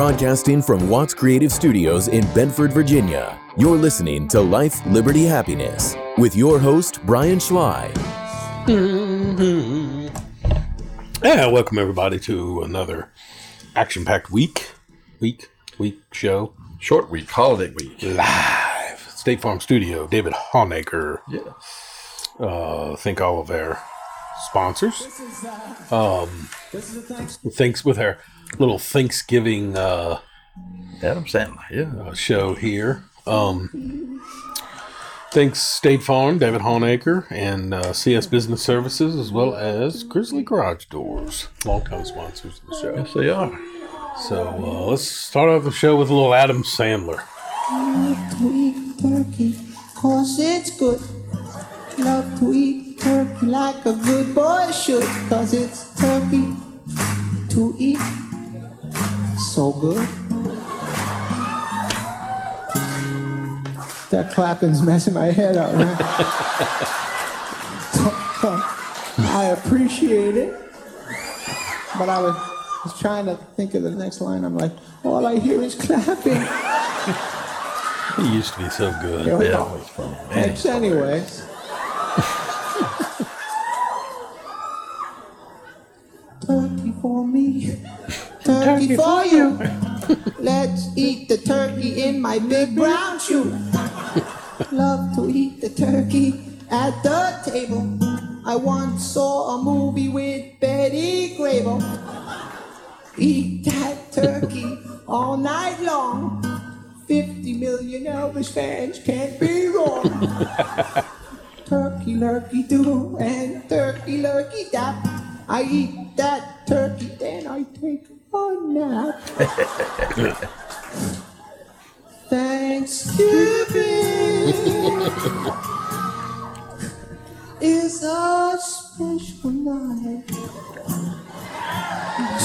Broadcasting from Watts Creative Studios in Bedford, Virginia, you're listening to Life, Liberty, Happiness with your host, Brian Schley. Yeah, welcome everybody to another action-packed week, week, week show. Short week, holiday week. Live, State Farm Studio, David Honaker. Yeah. Uh, thank all of our sponsors. Um, thanks with our little Thanksgiving uh, Adam Sandler. Yeah. uh, show here. Um, thanks State Farm, David Honaker, and uh, CS Business Services, as well as Grizzly Garage Doors, longtime sponsors of the show. Yes, they are. So uh, let's start off the show with a little Adam Sandler. to eat turkey, cause it's good. Love to eat turkey like a good boy should, cause it's turkey to eat. So good. That clapping's messing my head up, man. I appreciate it. But I was, was trying to think of the next line. I'm like, all I hear is clapping. He used to be so good. Yeah, always funny. Man, Thanks anyway. turkey for me, turkey for you. Let's eat the turkey in my big brown shoe. Love to eat the turkey at the table. I once saw a movie with Betty Grable. Eat that turkey all night long. 50 million Elvis fans can't be wrong. turkey lurkey do and turkey lurkey dap. I eat that turkey, then I take a nap. Thanksgiving is a special night.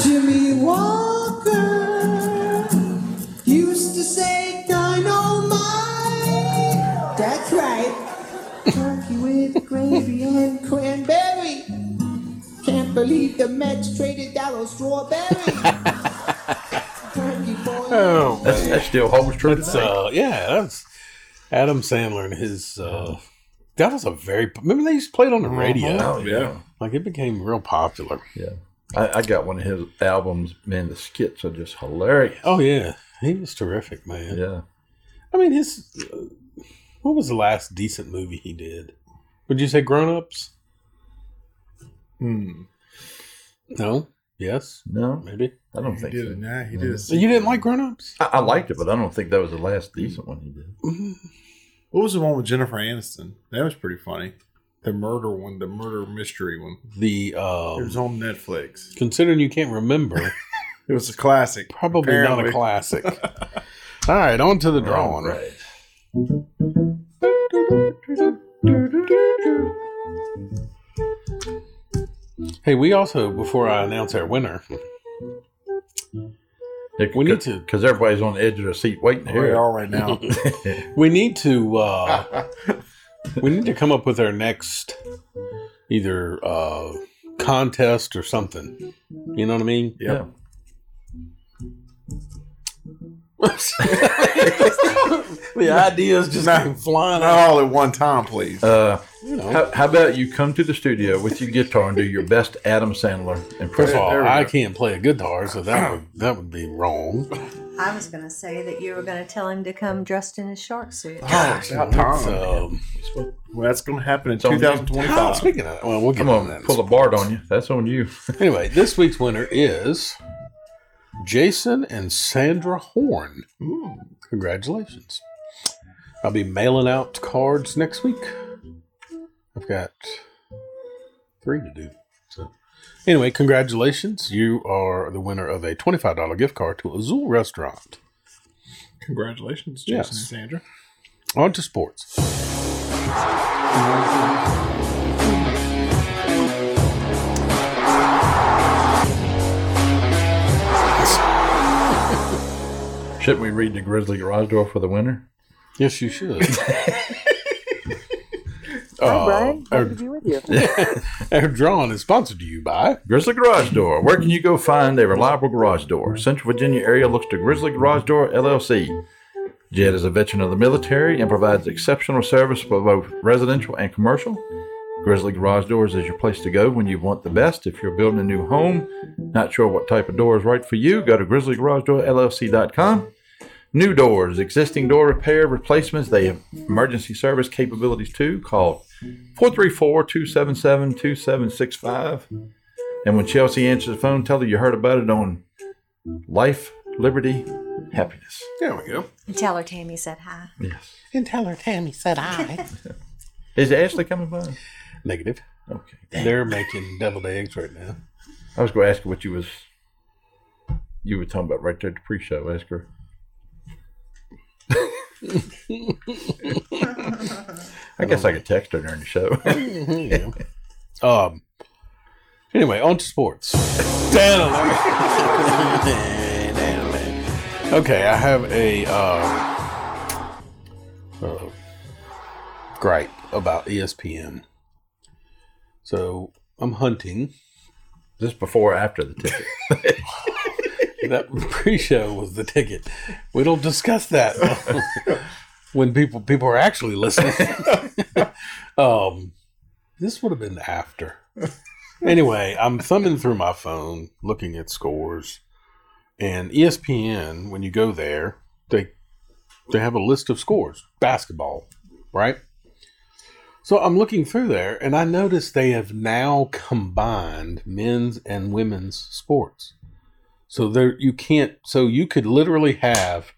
Jimmie Walker used to say dynamite. That's right. Turkey with gravy and cranberry. Can't believe the Mets traded Darryl Strawberry. Oh, That's, that still holds true That's today. uh, yeah, that's Adam Sandler and his. Uh, that was a very. Remember they used to play it on the radio. oh, yeah. Like it became real popular. Yeah. I, I got one of his albums. Man, the skits are just hilarious. Oh yeah, he was terrific, man. Yeah. I mean, his. Uh, what was the last decent movie he did? Would you say Grown Ups? Hmm. No. Yes. No, Maybe. I don't He think did so. it. Nah, he did it. So you didn't like Grown Ups? I, I liked it, but I don't think that was the last decent one he did. What was the one with Jennifer Aniston? That was pretty funny. The murder one, the murder mystery one. The It uh, was on Netflix. considering you can't remember, It was a classic. probably not a classic. All right, on to the drawing. Right. Hey, we also before I announce our winner, We need to- because everybody's on the edge of their seat waiting to We hear. are right now. we need to uh, we need to come up with our next either uh, contest or something. You know what I mean? Yeah. the ideas just came flying Not out. all at one time, please. Uh, You know. how, how about you come to the studio with your guitar and do your best Adam Sandler impression? First of all, There we I can't play a guitar, so that would that would be wrong. I was going to say that you were going to tell him to come dressed in his shark suit. Gosh, about time. So, uh, well, that's going to happen in on you. 2025. speaking of that, well, we'll get Come on on, that. pull a bard on you. That's on you. Anyway, this week's winner is Jason and Sandra Horn. Congratulations. I'll be mailing out cards next week. I've got three to do. So, anyway, congratulations. You are the winner of a $25 gift card to Azul Restaurant. Congratulations, Jason Yes. and Sandra. On to sports. Shouldn't we read the Grizzly Garage Door for the winner? Yes, you should. Hi, uh, Brian. our, to be with you. our drawing is sponsored to you by Grizzly Garage Door. Where can you go find a reliable garage door? Central Virginia area looks to Grizzly Garage Door LLC. Jed is a veteran of the military and provides exceptional service for both residential and commercial. Grizzly Garage Doors is your place to go when you want the best. If you're building a new home, not sure what type of door is right for you, go to grizzlygaragedoorllc.com. New doors, existing door repair, replacements, they have emergency service capabilities too. Call 434 277 2765. And when Chelsea answers the phone, tell her you heard about it on Life, Liberty, Happiness. There we go. And tell her Tammy said hi. Yes. And tell her Tammy said I. Is Ashley coming by? Negative. Okay. They're making deviled eggs right now. I was going to ask her what you was you were talking about right there at the pre-show. Ask her. I guess I could text her during the show. Yeah. Um. Anyway, on to sports. Dan alert. Dan alert. Okay, I have a uh, uh, gripe about ESPN. So I'm hunting. Just before or after the ticket? that pre-show was the ticket. We don't discuss that when people people are actually listening. um, this would have been after. Anyway, I'm thumbing through my phone, looking at scores, and ESPN. When you go there, they they have a list of scores, basketball, right? So I'm looking through there, and I notice they have now combined men's and women's sports. So there you can't so you could literally have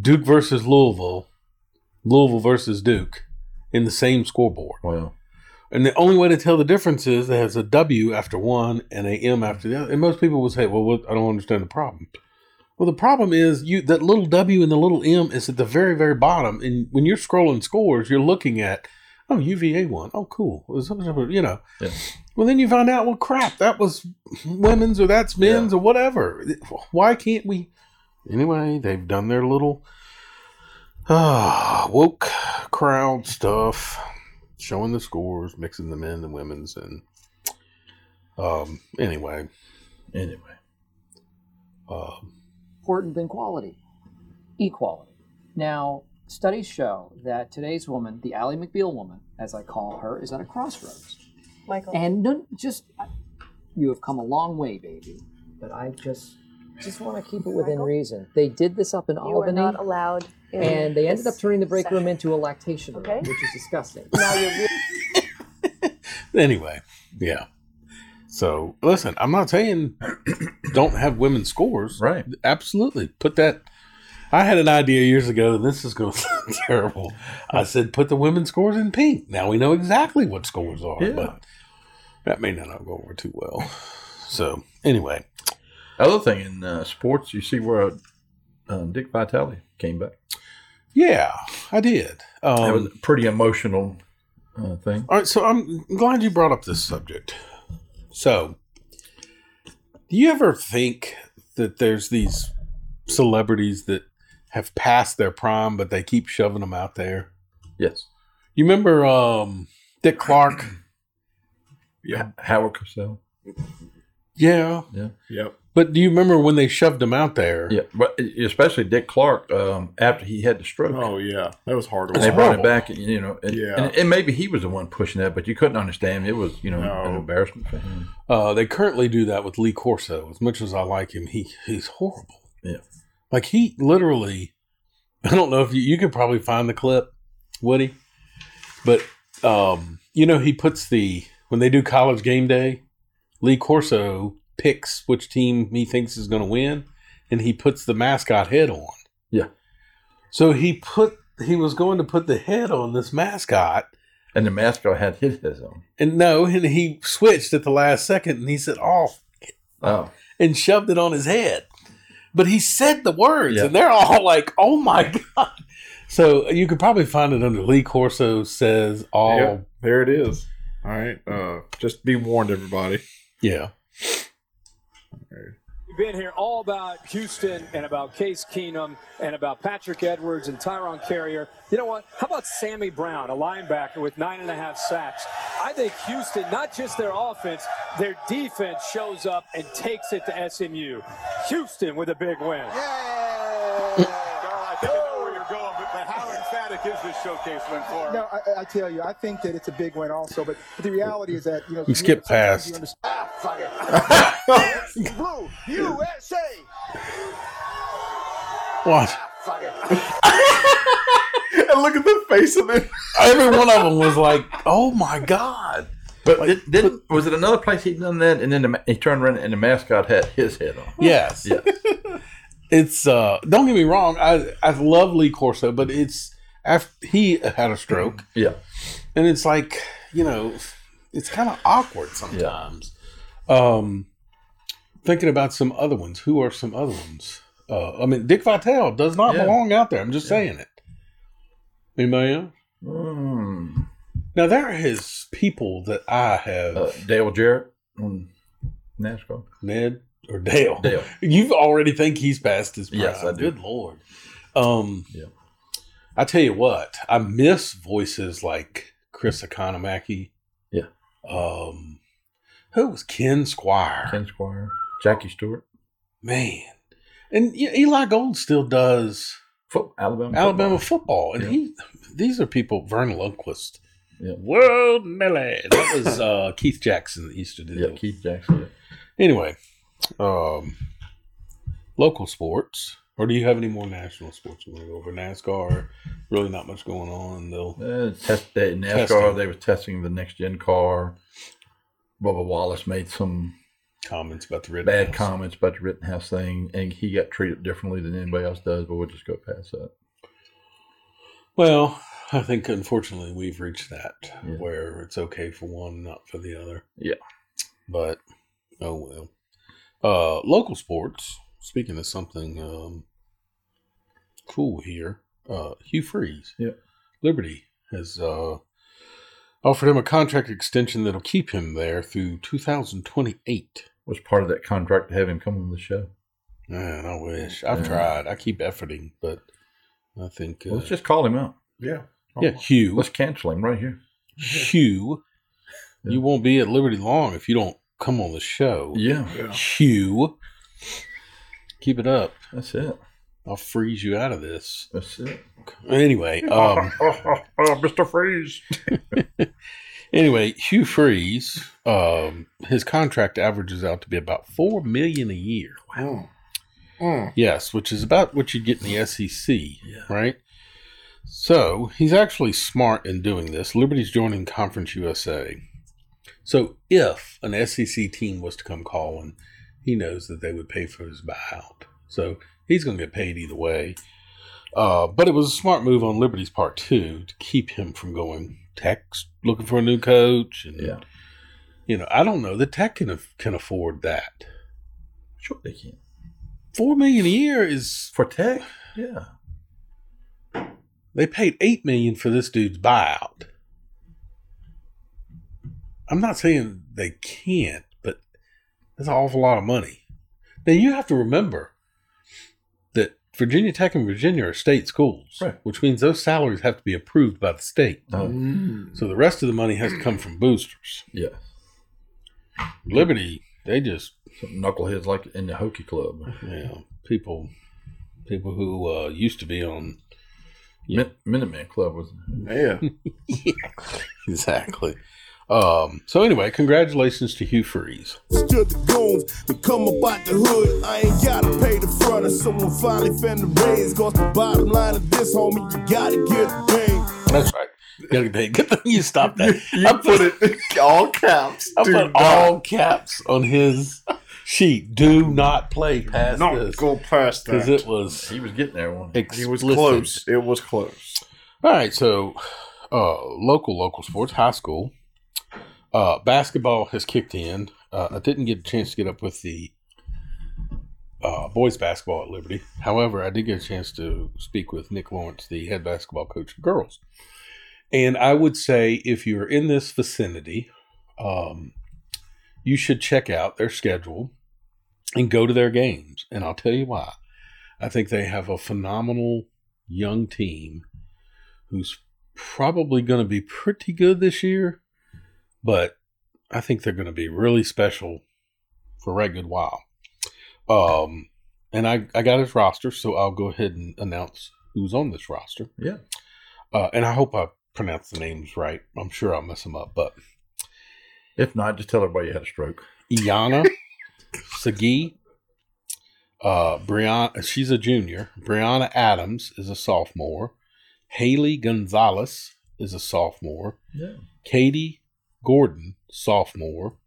Duke versus Louisville, Louisville versus Duke in the same scoreboard. Well, And the only way to tell the difference is there's a W after one and a M after the other. And most people will say, "Well, what, I don't understand the problem." Well, the problem is you that little W and the little M is at the very, very bottom. And when you're scrolling scores, you're looking at, oh, UVA won. Oh, cool. You know. Yeah. Well, then you find out, well, crap, that was women's or that's men's or whatever. Why can't we? Anyway, they've done their little ah woke crowd stuff, showing the scores, mixing the men and women's, and um. Anyway, anyway, um, important than quality, equality. Now, studies show that today's woman, the Ally McBeal woman, as I call her, is at a crossroads. Michael. And no, just you have come a long way, baby. But I just just want to keep it within reason. They did this up in You are Albany, not allowed. In and they ended up turning the break room into a lactation room, Okay. which is disgusting. Now you're really anyway, yeah. So listen, I'm not saying don't have women's scores. Right. Absolutely. Put that. I had an idea years ago, and this is going to sound terrible. I said, put the women's scores in pink. Now we know exactly what scores are, Yeah. but that may not go over too well. So anyway, other thing in uh, sports, you see where uh, Dick Vitale came back. yeah, I did. Um, that was a pretty emotional uh, thing. All right, so I'm glad you brought up this subject. So, do you ever think that there's these celebrities that have passed their prime, but they keep shoving them out there? Yes. You remember um, Dick Clark? Yeah. Howard Cosell. Yeah. Yeah. Yep. But do you remember when they shoved him out there? Yeah, but especially Dick Clark um, after he had the stroke. Oh yeah, that was hard. And they brought him back, and, you know, and, Yeah. and, and maybe he was the one pushing that, but you couldn't understand. It was, you know, an embarrassment for him. Uh, they currently do that with Lee Corso. As much as I like him, he he's horrible. Yeah. Like he literally, I don't know if you, you could probably find the clip, Woody, but um, you know he puts the when they do college game day, Lee Corso picks which team he thinks is going to win, and he puts the mascot head on. Yeah. So he put he was going to put the head on this mascot, And the mascot had his head on. and no, and he switched at the last second, and he said, "Oh, Oh, and shoved it on his head. But he said the words, Yeah. and they're all like, "Oh my god!" So you could probably find it under Lee Corso says all. Yeah, there it is. All right. Uh, just be warned, everybody. Yeah. We've been here all about Houston and about Case Keenum and about Patrick Edwards and Tyron Carrier. You know what? How about Sammy Brown, a linebacker with nine and a half sacks? I think Houston, not just their offense, their defense shows up and takes it to SMU. Houston with a big win. I think I know where you're going, but, but how emphatic this showcase win for him? No, I, I tell you, I think that it's a big win also. But, but the reality is that you know You skip sometimes past. you understand- Blue USA. What? and look at the face of it. Every one of them was like, "Oh my god!" but did, didn't was it another place he'd done that, and then the, he turned around and the mascot had his head on. Yes. Yeah. It's uh don't get me wrong, I I love Lee Corso, but it's after he had a stroke. Yeah. And it's like, you know, it's kind of awkward sometimes. Um thinking about some other ones. Who are some other ones? Uh I mean Dick Vitale does not Yeah. belong out there. I'm just saying it. Anybody else? Mm. Now there is people that I have Uh, Dale Jarrett on NASCAR. Ned or Dale. Dale. You already think he's past his prime. Yes, I do. Good lord. Um, Yeah. I tell you what, I miss voices like Chris Economaki. Yeah. Um, who was Ken Squire? Ken Squire, Jackie Stewart, Man, and you know, Eli Gold still does Foot, Alabama, Alabama football. football, and Yeah. he these are people. Verne Lundquist, Yeah. World Millie. That was uh, Keith Jackson that used to do. Yeah, those. Keith Jackson. yeah. Anyway, um, local sports, or do you have any more national sports you want to go over? NASCAR, really not much going on. They'll Uh, test they, NASCAR. Testing. They were testing the next gen car. Bubba Wallace made some comments about the bad Rittenhouse. comments about the Rittenhouse thing, and he got treated differently than anybody else does. But we'll just go past that. Well, I think unfortunately we've reached that Yeah. where it's okay for one, not for the other. Yeah. But oh well. Uh, local sports. Speaking of something um, cool here, uh, Hugh Freeze, Yeah. Liberty has uh, offered him a contract extension that'll keep him there through 2028. Was part of that contract to have him come on the show. Man, I wish I've Yeah. tried. I keep efforting, but I think uh, Well, let's just call him out. Yeah. yeah, Hugh. Let's cancel him right here. Hugh, you won't be at Liberty long if you don't come on the show. Yeah, Hugh, keep it up. that's it. I'll freeze you out of this. That's it. Anyway, um, Mr. Freeze. anyway, Hugh Freeze, um, his contract averages out to be about four million a year. Wow. Mm. Yes, which is about what you get in the SEC, right? So he's actually smart in doing this. Liberty's joining Conference USA. So if an SEC team was to come calling, he knows that they would pay for his buyout. So he's going to get paid either way. Uh, but it was a smart move on Liberty's part too to keep him from going Tech's looking for a new coach, and Yeah. you know I don't know that Tech can can afford that. Sure they can. Four million a year is For Tech? Yeah. They paid eight million for this dude's buyout. I'm not saying they can't, but that's an awful lot of money. Now you have to remember Virginia Tech and Virginia are state schools, Right. which means those salaries have to be approved by the state. Oh. So the rest of the money has to come from boosters. Yeah. Liberty, they just Some knuckleheads like in the hokey club. yeah people people who uh, used to be on Min- Minuteman Club was. Yeah. exactly. Um, so anyway, congratulations to Hugh Freeze. Stood the goons to come up the hood. I ain't gotta pay the front or someone finally finna raise. Cause the bottom line of this, homie, you gotta get paid. That's right. You gotta. Good thing you stopped that. You put it all caps. I put not- all caps on his sheet. Do not play past Not this go past that. because it was He was getting there one. It was close. It was close. All right, so uh, local local sports, high school uh, basketball has kicked in. Uh, I didn't get a chance to get up with the uh, boys basketball at Liberty. However, I did get a chance to speak with Nick Lawrence, the head basketball coach of girls. And I would say if you're in this vicinity, um, you should check out their schedule and go to their games. And I'll tell you why. I think they have a phenomenal young team who's probably going to be pretty good this year, but I think they're going to be really special for a good while. Um, and I, I got his roster, so I'll go ahead and announce who's on this roster. Yeah. Uh, and I hope I pronounce the names right. I'm sure I'll mess them up, but If not, just tell everybody you had a stroke. Iana Sagi, uh, Brianna, she's a junior. Brianna Adams is a sophomore. Haley Gonzalez is a sophomore. Yeah. Katie Gordon, sophomore.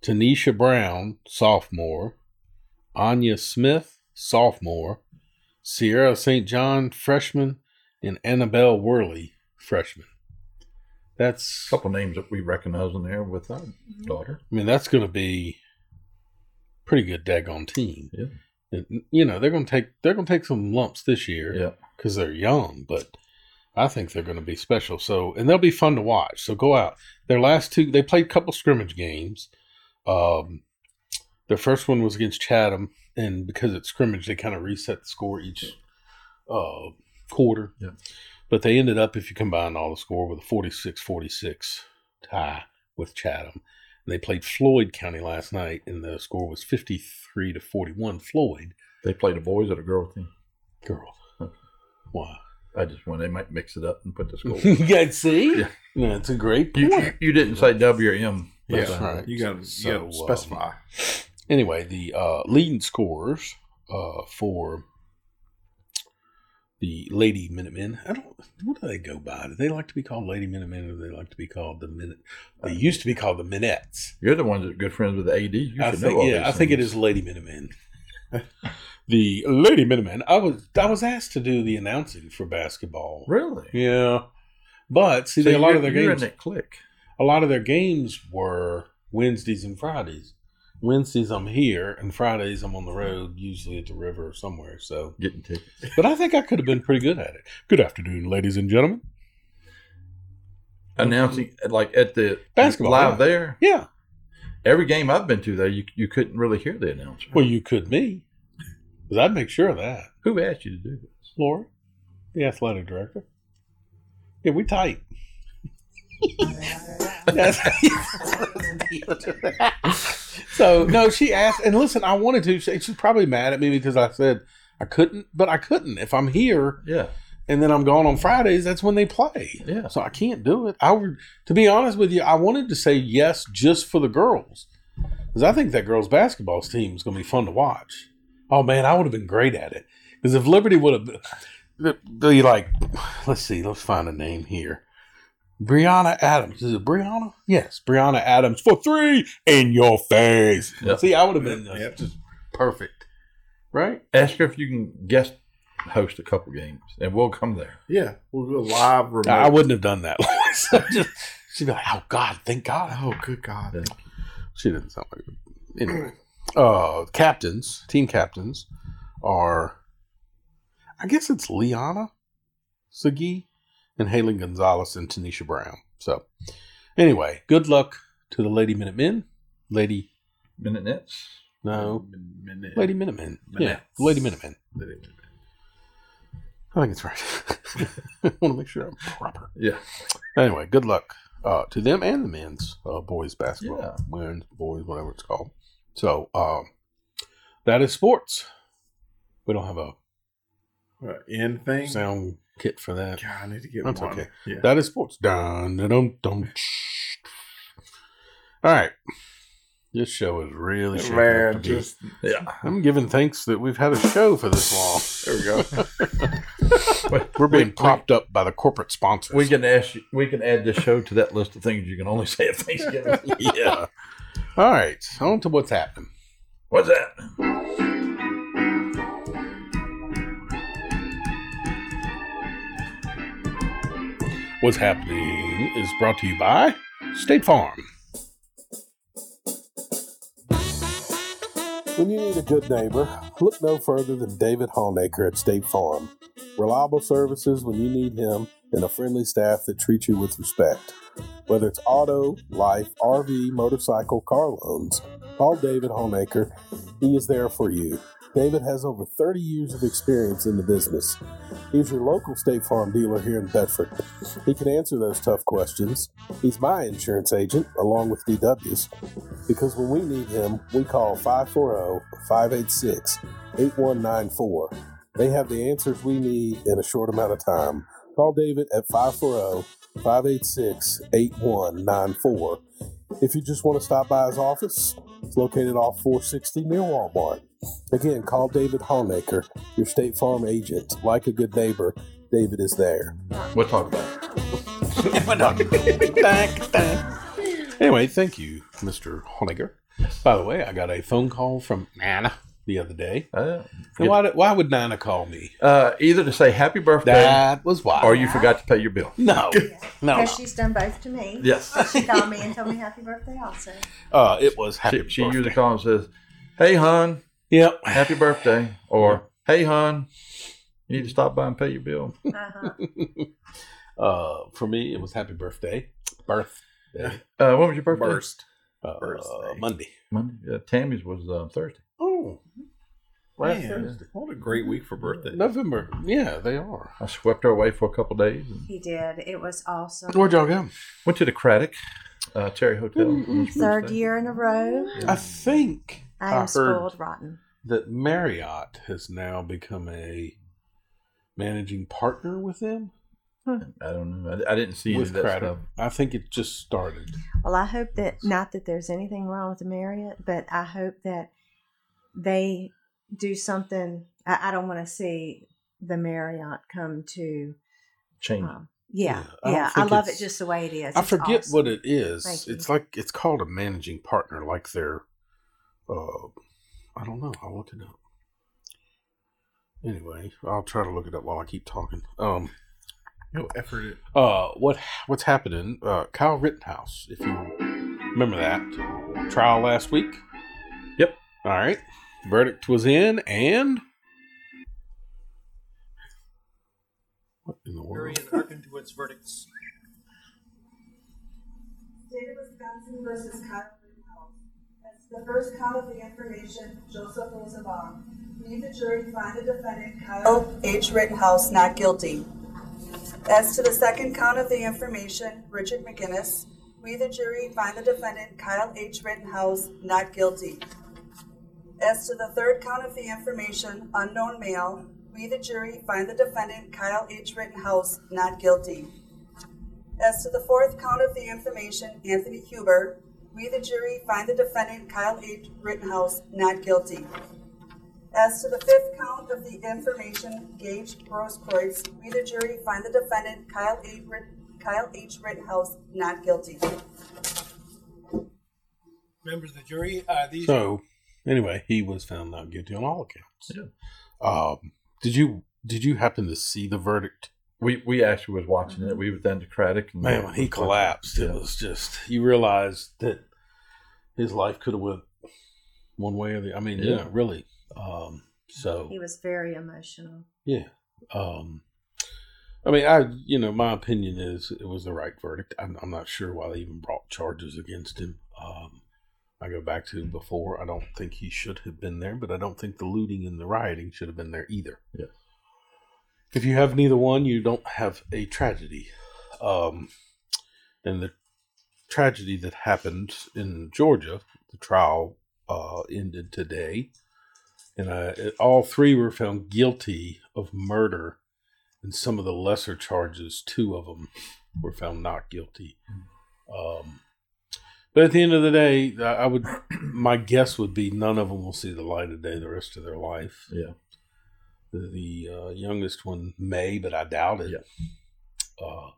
Tanisha Brown, sophomore. Anya Smith, sophomore. Sierra St. John, freshman. And Annabelle Worley, freshman. That's A couple names that we recognize in there with our mm-hmm. daughter. I mean, that's going to be pretty good daggone team. Yeah. And, you know, they're going to take they're going to take some lumps this year Yeah. because they're young, but I think they're going to be special. So, and they'll be fun to watch. So go out. Their last two, they played a couple scrimmage games. Um, their first one was against Chatham, and because it's scrimmage, they kind of reset the score each uh, quarter. Yeah. But they ended up, if you combine all the score, with a 46 46 tie with Chatham. And they played Floyd County last night, and the score was 53 to 41 Floyd. They played a boys or a girl team. Girls. Why? I just want they might mix it up and put the school. yeah, see? Yeah. Yeah, it's a great you, point. you, you didn't say W or M. That's uh, right. You got to So, um, specify. Anyway, the uh, leading scores uh, for the Lady Minutemen. I don't. What do they go by? Do they like to be called Lady Minutemen, or do they like to be called the Minute? They used to be called the Minettes. You're the ones that are good friends with the AD. You I should think, yeah, I think it is Lady Minutemen. the Lady Minutemen. I was I was asked to do the announcing for basketball. Really? Yeah, but see, So a lot of their games. clique. A lot of their games were Wednesdays and Fridays. Wednesdays I'm here, and Fridays I'm on the road, usually at the river or somewhere. So Getting tickets. but I think I could have been pretty good at it. Good afternoon, ladies and gentlemen. Announcing like at the Basketball, live yeah. there. Yeah. Every game I've been to though, you you couldn't really hear the announcer. Well, you could me, because I'd make sure of that. Who asked you to do this? Lori, the athletic director. Yeah, we tight. so no, she asked, and listen, I wanted to. She, she's probably mad at me because I said I couldn't, but I couldn't. If I'm here, Yeah. And then I'm gone on Fridays, that's when they play. Yeah. So I can't do it. I would, to be honest with you, I wanted to say yes just for the girls, because I think that girls' basketball team is going to be fun to watch. Oh man, I would have been great at it. Because if Liberty would have, been be like, let's see, let's find a name here. Brianna Adams. Is it Brianna? Yes, Brianna Adams for three in your face. Yep. See, I would have been just perfect, right? Ask her if you can guest host a couple games, and we'll come there. Yeah, we'll go live. Remote. I wouldn't have done that. So just, she'd be like, "Oh God, thank God." Oh, good God! She didn't sound like it. Anyway, uh, captains, team captains are, I guess it's Liana Sagi and Haley Gonzalez and Tanisha Brown. So, anyway, good luck to the Lady Minute Men, Lady Minute Nets. No. Minute. Lady Minutemen. Yeah. Lady Minutemen. Lady Minutemen. I think it's right. I want to make sure I'm proper. Yeah. Anyway, good luck uh, to them and the men's uh, boys basketball, Yeah. men's boys, whatever it's called. So um, that is sports. We don't have a What, end thing? sound kit for that. God, I need to get That's one. okay. Yeah. That is sports. Dun, dun, dun, dun. All right. This show is really shaping Man, up to be- just Yeah. I'm giving thanks that we've had a show for this long. there we go. We're being propped up by the corporate sponsors. We can ask you, we can add this show to that list of things you can only say at Thanksgiving. yeah. All right. On to what's happening. What's that? What's happening is brought to you by State Farm. When you need a good neighbor, look no further than David Hallnaker at State Farm. Reliable services when you need him and a friendly staff that treats you with respect. Whether it's auto, life, RV, motorcycle, car loans, call David Hallnaker. He is there for you. David has over 30 years of experience in the business. He's your local State Farm dealer here in Bedford. He can answer those tough questions. He's my insurance agent, along with DW's. Because when we need him, we call oh, 540 586 8194. They have the answers we need in a short amount of time. Call David at oh, 540 586 8194. If you just want to stop by his office, it's located off 460 near Walmart. Again, call David Hallnaker, your State Farm agent. Like a good neighbor, David is there. We'll talk about it. Anyway, thank you, Mr. Honaker. By the way, I got a phone call from Nana the other day. Uh, And why, did- why would Nana call me? uh, either to say happy birthday That was why. or you forgot to pay your bill. No, no. Because she's done both to me. Yes. She called me and told me happy birthday also. Uh, it was happy She, she usually calls and says, Hey, hon, Yep. happy birthday. Or, Hey, hon, you need to stop by and pay your bill. Uh-huh. Uh, for me, it was happy birthday. Birth. Uh, when was your birthday? Burst. Uh, Birthday. Monday. Monday. Yeah, Tammy's was uh, Thursday. Oh. Last Man, Thursday. what a great week for birthday. November. Yeah, they are. I swept her away for a couple days. And He did. It was awesome. Where'd y'all go? went to the Craddock uh, Terry Hotel. on Spruce Third year in a row. I think I I am heard spoiled rotten. that Marriott has now become a managing partner with them. I don't know. I, I didn't see any with that Craddock. stuff. I think it just started. Well, I hope that not that there's anything wrong with the Marriott, but I hope that they do something. I, I don't want to see the Marriott come to. Change. Um, yeah, I yeah, I, love it just the way it is. I It's forget awesome. what it is. It's like it's called a managing partner, like they're. Uh, I don't know. I'll look it up. Anyway, I'll try to look it up while I keep talking. Um, No effort. It. uh, what what's happening? Uh, Kyle Rittenhouse, if you remember that trial last week. Yep. All right. Verdict was in, and what in the Jury world? has hearkened to its verdicts. State of Wisconsin versus Kyle Rittenhouse. As to the first count of the information, Joseph Rosenbaum. We, the jury, find the defendant Kyle H. Rittenhouse not guilty. As to the second count of the information, Richard McGinniss. We, the jury, find the defendant Kyle H. Rittenhouse not guilty. As to the third count of the information, unknown male. We, the jury, find the defendant Kyle H. Rittenhouse not guilty. As to the fourth count of the information, Anthony Huber, we, the jury, find the defendant Kyle H. Rittenhouse not guilty. As to the fifth count of the information, Gage Grosskreutz, we, the jury, find the defendant Kyle H. Rit- Kyle H. Rittenhouse not guilty. Members of the jury, uh, these So, anyway, he was found not guilty on all accounts. Yeah. Um, did you did you happen to see the verdict? We we actually was watching it. We was down to And Man, when he collapsed, it Yeah. was just you realized that his life could have went one way or the. I mean, yeah, Yeah. really. Um, so He was very emotional. yeah. Um, I mean, I you know my opinion is it was the right verdict. I'm, I'm not sure why they even brought charges against him. Um, I go back to before. I don't think he should have been there, but I don't think the looting and the rioting should have been there either. Yeah. If you have neither one, you don't have a tragedy. Um, and the tragedy that happened in Georgia, the trial uh, ended today, and uh, all three were found guilty of murder, and some of the lesser charges, two of them were found not guilty. Um, but at the end of the day, I would, my guess would be none of them will see the light of day the rest of their life. Yeah. The, uh, youngest one may, but I doubt it. Uh,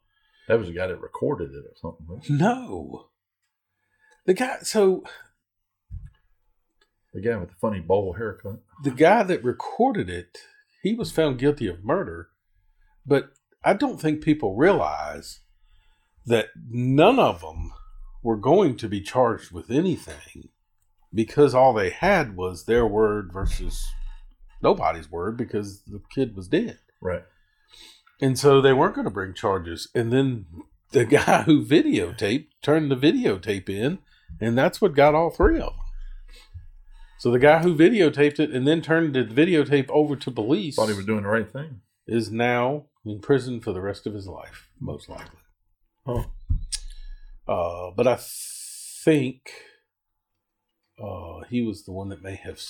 That was the guy that recorded it or something. right? no. The guy, so The guy with the funny bowl haircut. the guy that recorded it, he was found guilty of murder, but I don't think people realize that none of them were going to be charged with anything because all they had was their word versus nobody's word because the kid was dead. Right. And so they weren't going to bring charges. And then the guy who videotaped turned the videotape in, and that's what got all three of them. So the guy who videotaped it and then turned the videotape over to police Thought he was doing the right thing. is now in prison for the rest of his life, most likely. Oh. Uh, but I think uh, he was the one that may have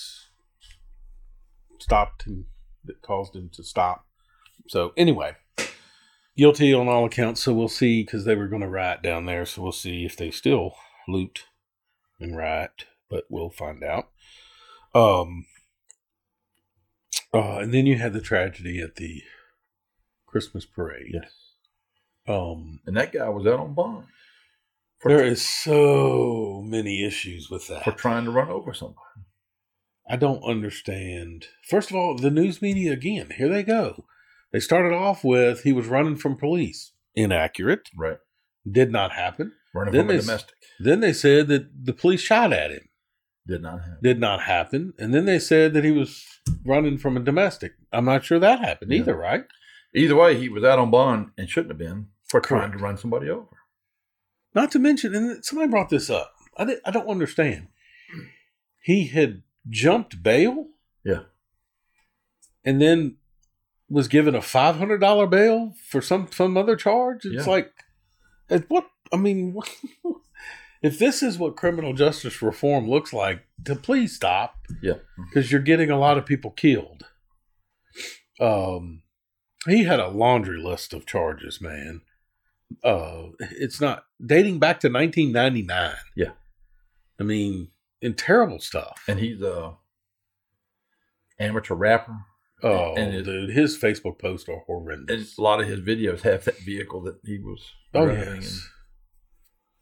stopped him, that caused him to stop. So anyway, guilty on all accounts. So we'll see because they were going to riot down there. So we'll see if they still loot and riot, but we'll find out. Um, uh, and then you had the tragedy at the Christmas parade. Yes. Um, And that guy was out on bond there is so many issues with that. for trying to run over somebody. I don't understand. First of all, the news media again, here they go. They started off with he was running from police. Inaccurate. Right. Did not happen. Running Then from a they, domestic. then they said that the police shot at him. Did not happen. Did not happen. And then they said that he was running from a domestic. I'm not sure that happened either, right? Either way, he was out on bond and shouldn't have been for trying to run somebody over. Not to mention, and somebody brought this up. I, I don't understand. He had jumped bail Yeah. and then was given a five hundred dollar bail for some some other charge. It's Yeah. like, it, what? I mean, what, if this is what criminal justice reform looks like, to please stop Yeah. because you're getting a lot of people killed. Um, he had a laundry list of charges, man. Uh, it's not dating back to 1999. Yeah. I mean, in terrible stuff. And he's a amateur rapper. Oh, and it- dude, his Facebook posts are horrendous. And a lot of his videos have that vehicle that he was. Oh driving yes.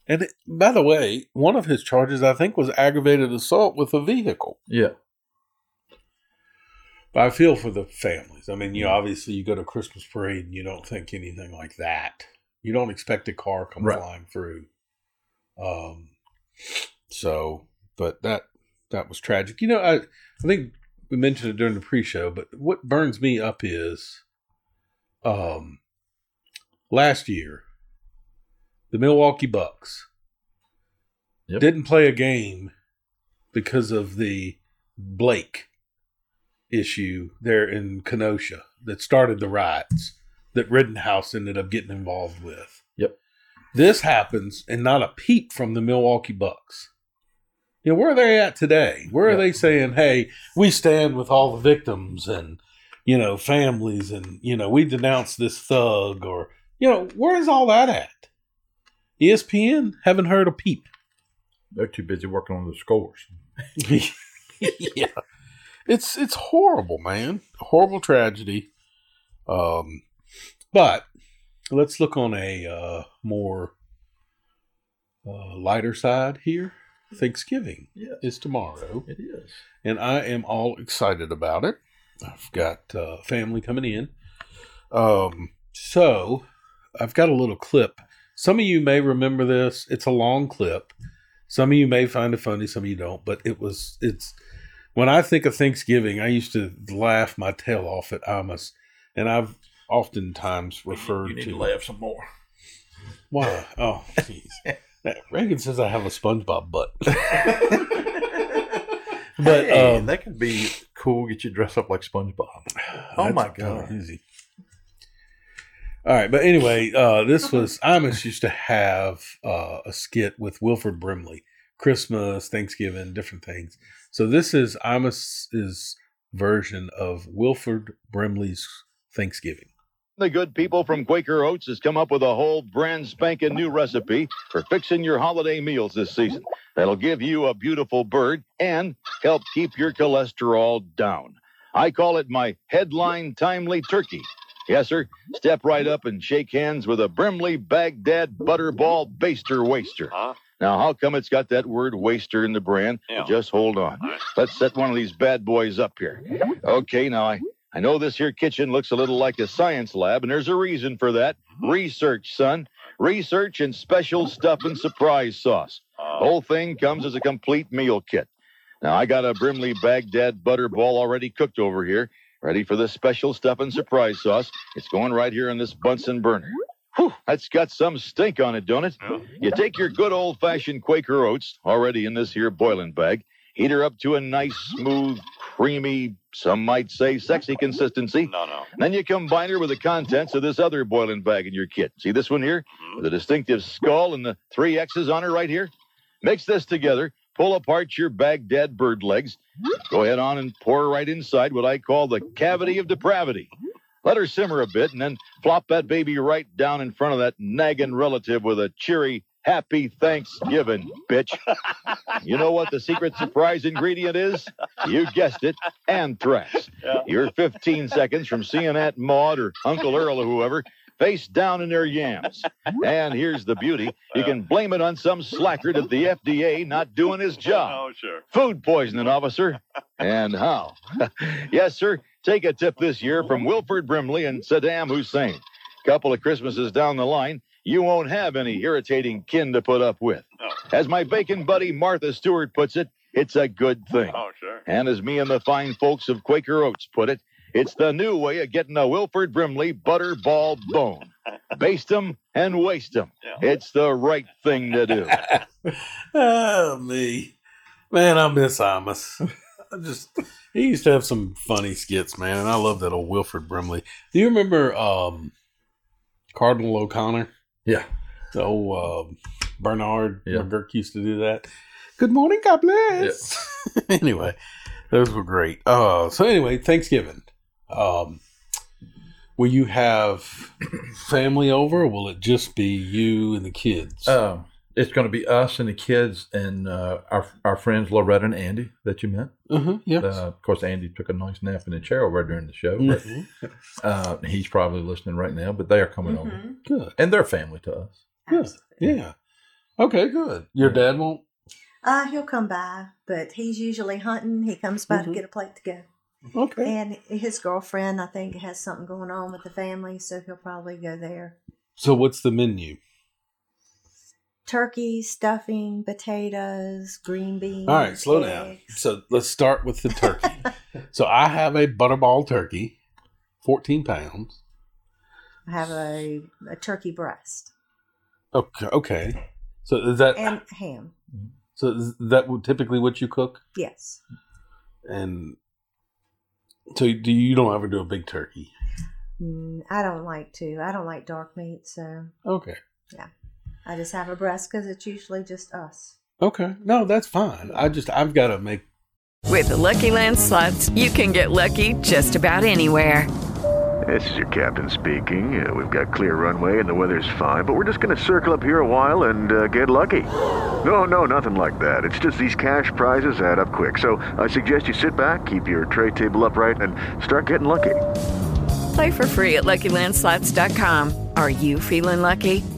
And it, by the way, one of his charges, I think, was aggravated assault with a vehicle. yeah. But I feel for the families. I mean, you obviously you go to Christmas parade and you don't think anything like that. You don't expect a car come Right. flying through. Um. So, but that that was tragic. You know, I I think we mentioned it during the pre-show, but what burns me up is, um, last year, the Milwaukee Bucks Yep. didn't play a game because of the Blake issue there in Kenosha that started the riots that Rittenhouse ended up getting involved with. Yep. This happens and not a peep from the Milwaukee Bucks. You know, where are they at today? Where are Yeah. they saying, hey, we stand with all the victims and, you know, families and, you know, we denounce this thug or, you know, where is all that at? ESPN haven't heard a peep. They're too busy working on the scores. yeah. It's it's horrible, man. Horrible tragedy. Um but let's look on a uh more uh, lighter side here. Thanksgiving Yes. is tomorrow, It is. and I am all excited about it. I've got uh, family coming in. Um, so I've got a little clip. Some of you may remember this. It's a long clip. Some of you may find it funny, some of you don't. But it was it's when I think of Thanksgiving, I used to laugh my tail off at Amos, and I've oftentimes referred You need to to laugh some more. why? Oh, jeez. Reagan says I have a SpongeBob butt. But But, hey, um, that could be cool. Get you dressed up like SpongeBob. Oh my god! easy. All right, but anyway, uh, this was Amos used to have uh, a skit with Wilford Brimley, Christmas, Thanksgiving, different things. So this is Amos's version of Wilford Brimley's Thanksgiving. The good people from Quaker Oats has come up with a whole brand spanking new recipe for fixing your holiday meals this season. That'll give you a beautiful bird and help keep your cholesterol down. I call it my headline timely turkey. Yes, sir. Step right up and shake hands with a Brimley Baghdad Butterball Baster Waster. Now, how come it's got that word waster in the brand? Just hold on. Let's set one of these bad boys up here. Okay, now I, I know this here kitchen looks a little like a science lab, and there's a reason for that. Uh-huh. Research, son. Research and special stuff and surprise sauce. The whole thing comes as a complete meal kit. Now, I got a Brimley Baghdad Butterball already cooked over here, ready for the special stuff and surprise sauce. It's going right here in this Bunsen burner. Whew, that's got some stink on it, don't it? You take your good old fashioned Quaker oats, already in this here boiling bag, heat her up to a nice, smooth, creamy, some might say sexy consistency. No, no. Then you combine her with the contents of this other boiling bag in your kit. See this one here? Mm-hmm. With the distinctive skull and the three X's on her right here? Mix this together, pull apart your Baghdad bird legs. Go ahead on and pour right inside what I call the cavity of depravity. Let her simmer a bit and then flop that baby right down in front of that nagging relative with a cheery, happy Thanksgiving, bitch. You know what the secret surprise ingredient is? You guessed it, anthrax. You're 15 seconds from seeing Aunt Maud or Uncle Earl or whoever face down in their yams. And here's the beauty you can blame it on some slackard at the FDA not doing his job. Oh, sure. Food poisoning, officer. And how? yes, sir. Take a tip this year from Wilford Brimley and Saddam Hussein. Couple of Christmases down the line, you won't have any irritating kin to put up with. As my bacon buddy Martha Stewart puts it, it's a good thing. Oh, sure. And as me and the fine folks of Quaker Oats put it, it's the new way of getting a Wilford Brimley butterball bone. Baste 'em and waste 'em. It's the right thing to do. Oh, me. Man, I miss Imus. I just he used to have some funny skits, man, and I love that old Wilford Brimley. Do you remember um Cardinal O'Connor? Yeah. So um Bernard Yeah. McGuirk used to do that. Good morning, God bless. anyway, those were great. Uh so anyway, Thanksgiving. Um will you have family over or will it just be you and the kids? Um, it's going to be us and the kids and uh, our our friends Loretta and Andy that you met. Mhm, yes. Uh, of course, Andy took a nice nap in the chair over during the show. But, Mhm. uh, he's probably listening right now, but they are coming over. Mhm. Good. And they're family to us. Good. Yeah. Okay, good. Your dad won't Uh, he'll come by, but he's usually hunting. He comes by Mhm. to get a plate to go. Okay. And his girlfriend, I think, has something going on with the family, so he'll probably go there. So what's the menu? Turkey, stuffing, potatoes, green beans. All right, slow down. So let's start with the turkey. so I have a butterball turkey, 14 pounds. I have a, a turkey breast Okay. Okay. So is that and ham. so is that typically what you cook? Yes. And so do you don't ever do a big turkey? Mm, I don't like to. I don't like dark meat, so Okay. yeah. I just have a breast because it's usually just us. Okay. No, that's fine. I just I've got to make With the Lucky Land slots, you can get lucky just about anywhere. This is your captain speaking. Uh, we've got clear runway and the weather's fine, but we're just going to circle up here a while and uh, get lucky. No, no, nothing like that. It's just these cash prizes add up quick. So I suggest you sit back, keep your tray table upright, and start getting lucky. Play for free at LuckyLandSlots.com. Are you feeling lucky?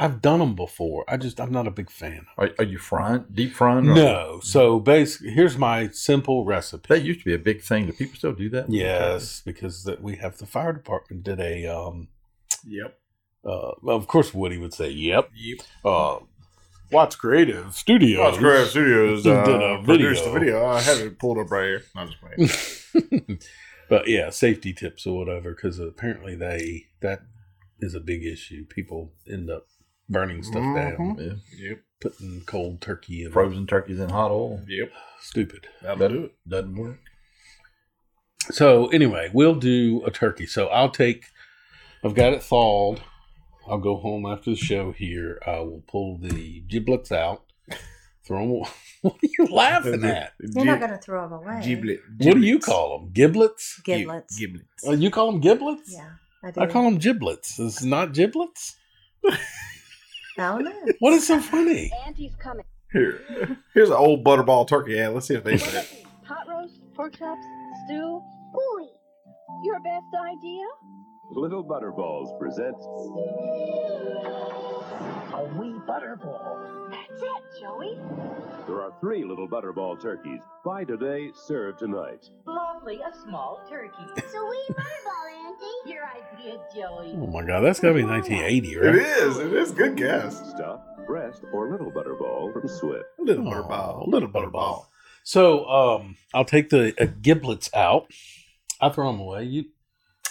I've done them before. I just I'm not a big fan. Are, are you frying, deep frying? or- No. So basically, here's my simple recipe. That used to be a big thing. Do people still do that? Yes, because that we have the fire department did a um Yep. uh well, of course Woody would say yep. Yep. Uh Watts Creative Studios. Watts Creative Studios did uh, a produced video. the video. I have it pulled up right here. I'm just playing. but yeah, safety tips or whatever, because apparently they that is a big issue. People end up burning stuff down. Mhm. Yeah. Yep. Putting cold turkey in Frozen turkeys in hot oil. Yep. Stupid. That'll do it. Doesn't work. So anyway, we'll do a turkey. So I'll take. I've got it thawed. I'll go home after the show. Here, I will pull the giblets out. Throw them. What are you laughing at? You're not going to throw them away. Giblet. What do you call them? Giblets? Giblets. Giblets. Oh, you call them giblets? Yeah, I do. I call them giblets. This is not giblets. I don't. What is so funny? Auntie's coming. Here. Here's an old butterball turkey. Yeah, let's see if they say it. Hot roast, pork chops, stew. Boy, your best idea? Little Butterballs presents A wee butterball. That's it, Joey. There are three Little Butterball turkeys. Buy today, serve tonight. Lovely, a small turkey. It's a wee butterball, Auntie. Your idea, Joey. Oh my god, that's got to be 1980, right? It is. It is. Good guess. Stuff, breast, or Little Butterball from Swift. Little Oh, butterball. little butterball. So um, I'll take the uh, giblets out. I throw them away. You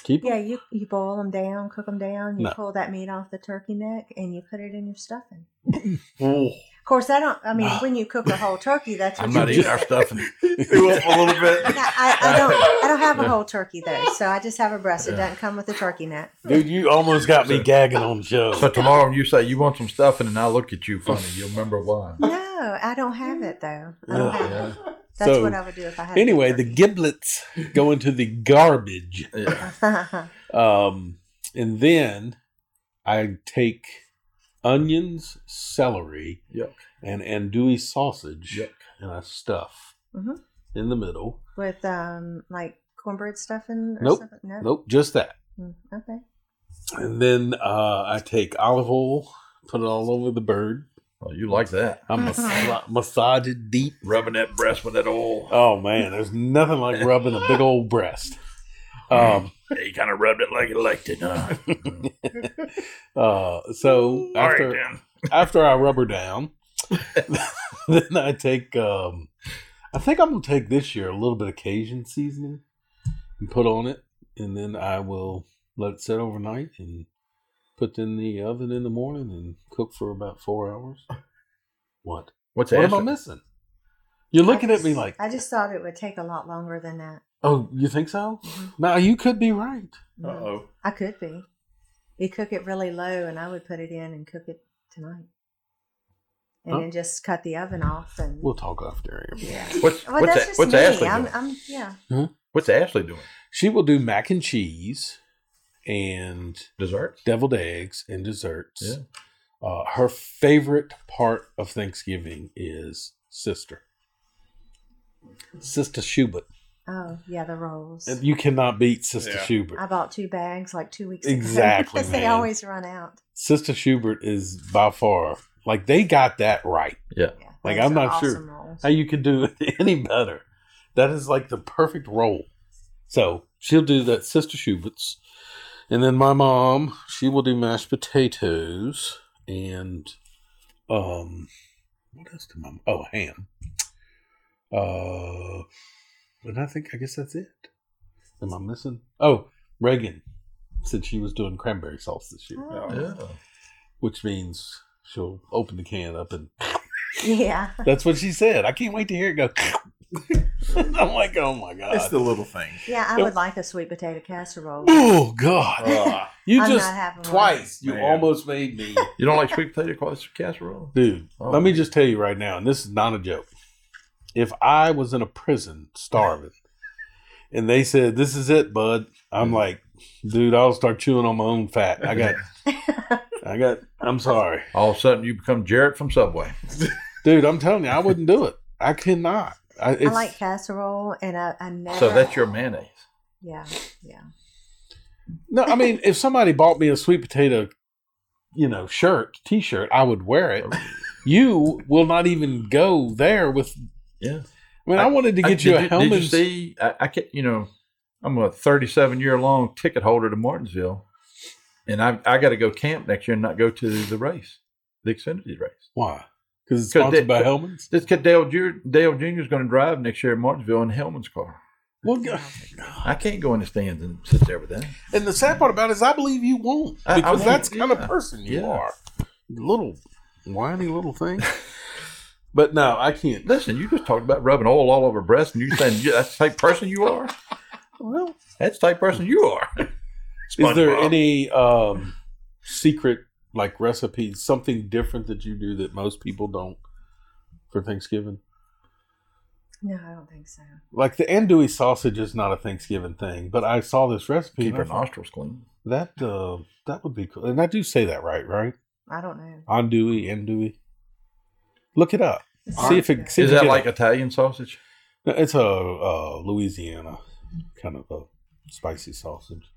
keep 'em? Yeah, you you boil them down, cook them down. You No. pull that meat off the turkey neck, and you put it in your stuffing. Oh. Of course, I don't. I mean, when you cook a whole turkey, that's what I'm you not do. eating our stuffing. Do up a little bit. I, I don't. I don't have a whole turkey though, so I just have a breast. It doesn't come with a turkey neck. Dude, you almost got me gagging on the show. So tomorrow when you say you want some stuffing and I look at you funny, you'll remember why. No, I don't have it though. I don't have Yeah. it. That's So, what I would do if I had. Anyway, the giblets go into the garbage. the. Um, and then I take onions, celery, Yuck. and andouille sausage, Yuck. and I stuff Mhm. in the middle. with um like cornbread stuffing. Or Nope. Something? No. Nope, just that. Mm, Okay. And then uh, I take olive oil, put it all over the bird. Oh, you like that? I mas- massage it deep. Rubbing that breast with that oil. Oh man, there's nothing like rubbing a big old breast. Um, Yeah, you kind of rubbed it like you liked it, huh? uh, so All right, after then. after I rub her down, then I take. Um, I think I'm gonna take this year a little bit of Cajun seasoning and put on it, and then I will let it sit overnight and put in the oven in the morning and cook for about four hours. What? What's what am I missing? You're looking at me like, I just thought it would take a lot longer than that. oh, you think so? No, you could be right. Uh oh. I could be. You cook it really low, and I would put it in and cook it tonight, and Huh? then just cut the oven off. And We'll talk after. yeah, What's well, what's, that's A- just what's me. Ashley I'm. I'm yeah. What's Ashley doing? She will do mac and cheese and Desserts? deviled eggs and desserts. Yeah. Uh, her favorite part of Thanksgiving is sister. Sister Schubert. Oh yeah, the rolls. You cannot beat Sister Yeah. Schubert. I bought two bags like two weeks ago. Exactly, because they always run out. Sister Schubert is by far like they got that right. Yeah. Like those I'm not awesome sure rolls. how you could do it any better. That is like the perfect roll. So she'll do that Sister Schubert's. And then my mom, she will do mashed potatoes and um what else did mom oh ham. Uh and I think I guess that's it. Am I missing? Oh, Reagan said she was doing cranberry sauce this year. Yeah. Which means she'll open the can up and Yeah. that's what she said. I can't wait to hear it go. I'm like, oh my god! It's the little thing. Yeah, I would like a sweet potato casserole. Oh god! Uh, you I'm just not having one. twice. You Man. almost made me, You don't like sweet potato casserole? dude. Oh. Let me just tell you right now, and this is not a joke. If I was in a prison starving, and they said, "This is it, bud." I'm like, dude, I'll start chewing on my own fat. I got, I got. I'm sorry. All of a sudden, you become Jared from Subway. dude. I'm telling you, I wouldn't do it. I cannot. I, I like casserole, and I, I never. So that's your mayonnaise. Yeah, yeah. no. I mean, if somebody bought me a sweet potato, you know, shirt, T-shirt, I would wear it. You will not even go there with. Yeah. I mean, I, wanted to get you did a Did you see? I, I can You know, I'm a 37 year long ticket holder to Martinsville, and I I got to go camp next year and not go to the race, the Xfinity race. Why? Because it's sponsored by Hellmann's. This kid Dale Jr. Dale Jr. is going to drive next year at Martinsville in Hellmann's car. Well, I can't go in the stands and sit there with that. and the sad part about it is, I believe you won't I- I because that's the kind of person you Yeah. are. Little whiny little thing. but no, I can't. Listen, you just talked about rubbing oil all over breasts, and you're saying yeah, that's the type of person you are. Well, that's the type of person you are. Is there any um, secret like recipes, something different that you do that most people don't for Thanksgiving? No, I don't think so. Like the andouille sausage is not a Thanksgiving thing, but I saw this recipe. Keep and I her thought, nostrils clean. That uh, that would be cool, and I do say that right, right? I don't know. Andouille, andouille. Look it up. See if it. See Is if that like it. Italian sausage? No, It's a uh, Louisiana kind of a spicy sausage.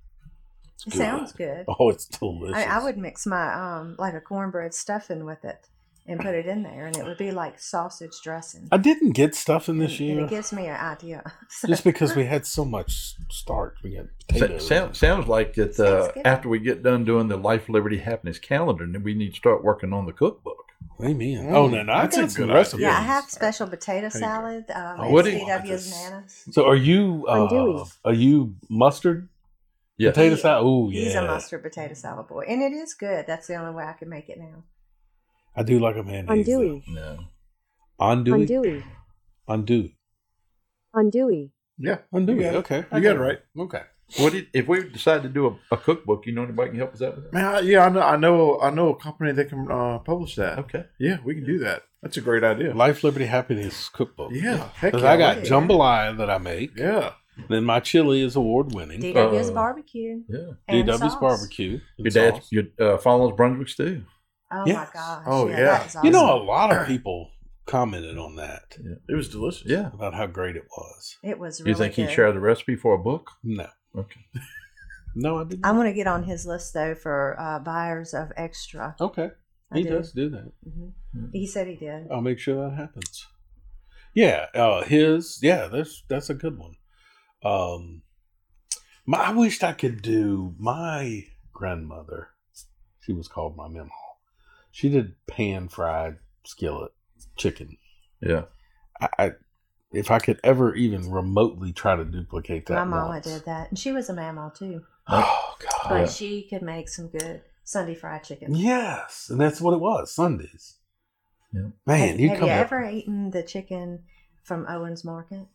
It's It good. sounds good. Oh, it's delicious. I, I would mix my um like a cornbread stuffing with it and put it in there, and it would be like sausage dressing. I didn't get stuffing this And year it gives me an idea. just because we had so much starch. We had Sa- potatoes. sound, sounds like that uh, after we get done doing the Life, Liberty, Happiness calendar, then we need to start working on the cookbook. Amen. Oh, no, no, I That's a good recipes. Yeah, I have special potato salad. Um, Oh, at what do you- CW's Nana's. So are you? Uh, are you mustard? Yes. Potato salad. Oh yeah. He's a mustard potato salad boy, and it is good. That's the only way I can make it now. I do like a mayonnaise. Andouille. No. Andouille. Andouille. Andouille. Andouille. Yeah. Andouille. You. Okay. You got it right. Okay. What did, if we decide to do a, a cookbook? You know anybody can help us out with that? Man, I, yeah, I know, I know, I know a company that can uh, publish that. Okay. Yeah, we can do that. That's a great idea. Life, Liberty, Happiness cookbook. Yeah, Because yeah, I got like- jambalaya that I make. Yeah. Then my chili is award winning. DW's barbecue. Yeah. And DW's sauce. barbecue. and Your dad's sauce. your uh, follows Brunswick stew. Oh Yes. my gosh! Oh, yeah, yeah. that is You know, a lot of people commented on that It was delicious. Yeah. about how great it was. it was really You think good. he shared the recipe for a book? No. Okay. No, I didn't. I want to get on his list though for uh, buyers of extra. Okay. I He do. does do that. hmm He said he did. I'll make sure that happens. Yeah, uh, his yeah, that's that's a good one. Um, my, I wished I could do my grandmother. She was called my mamaw. She did pan fried skillet chicken. Yeah. I, I if I could ever even remotely try to duplicate that. My mama once. did that, and she was a mammal too. Oh God! But Yeah. she could make some good Sunday fried chicken. Yes, and that's what it was. Sundays. Yeah. Man, have you have you up- ever eaten the chicken from Owens Market?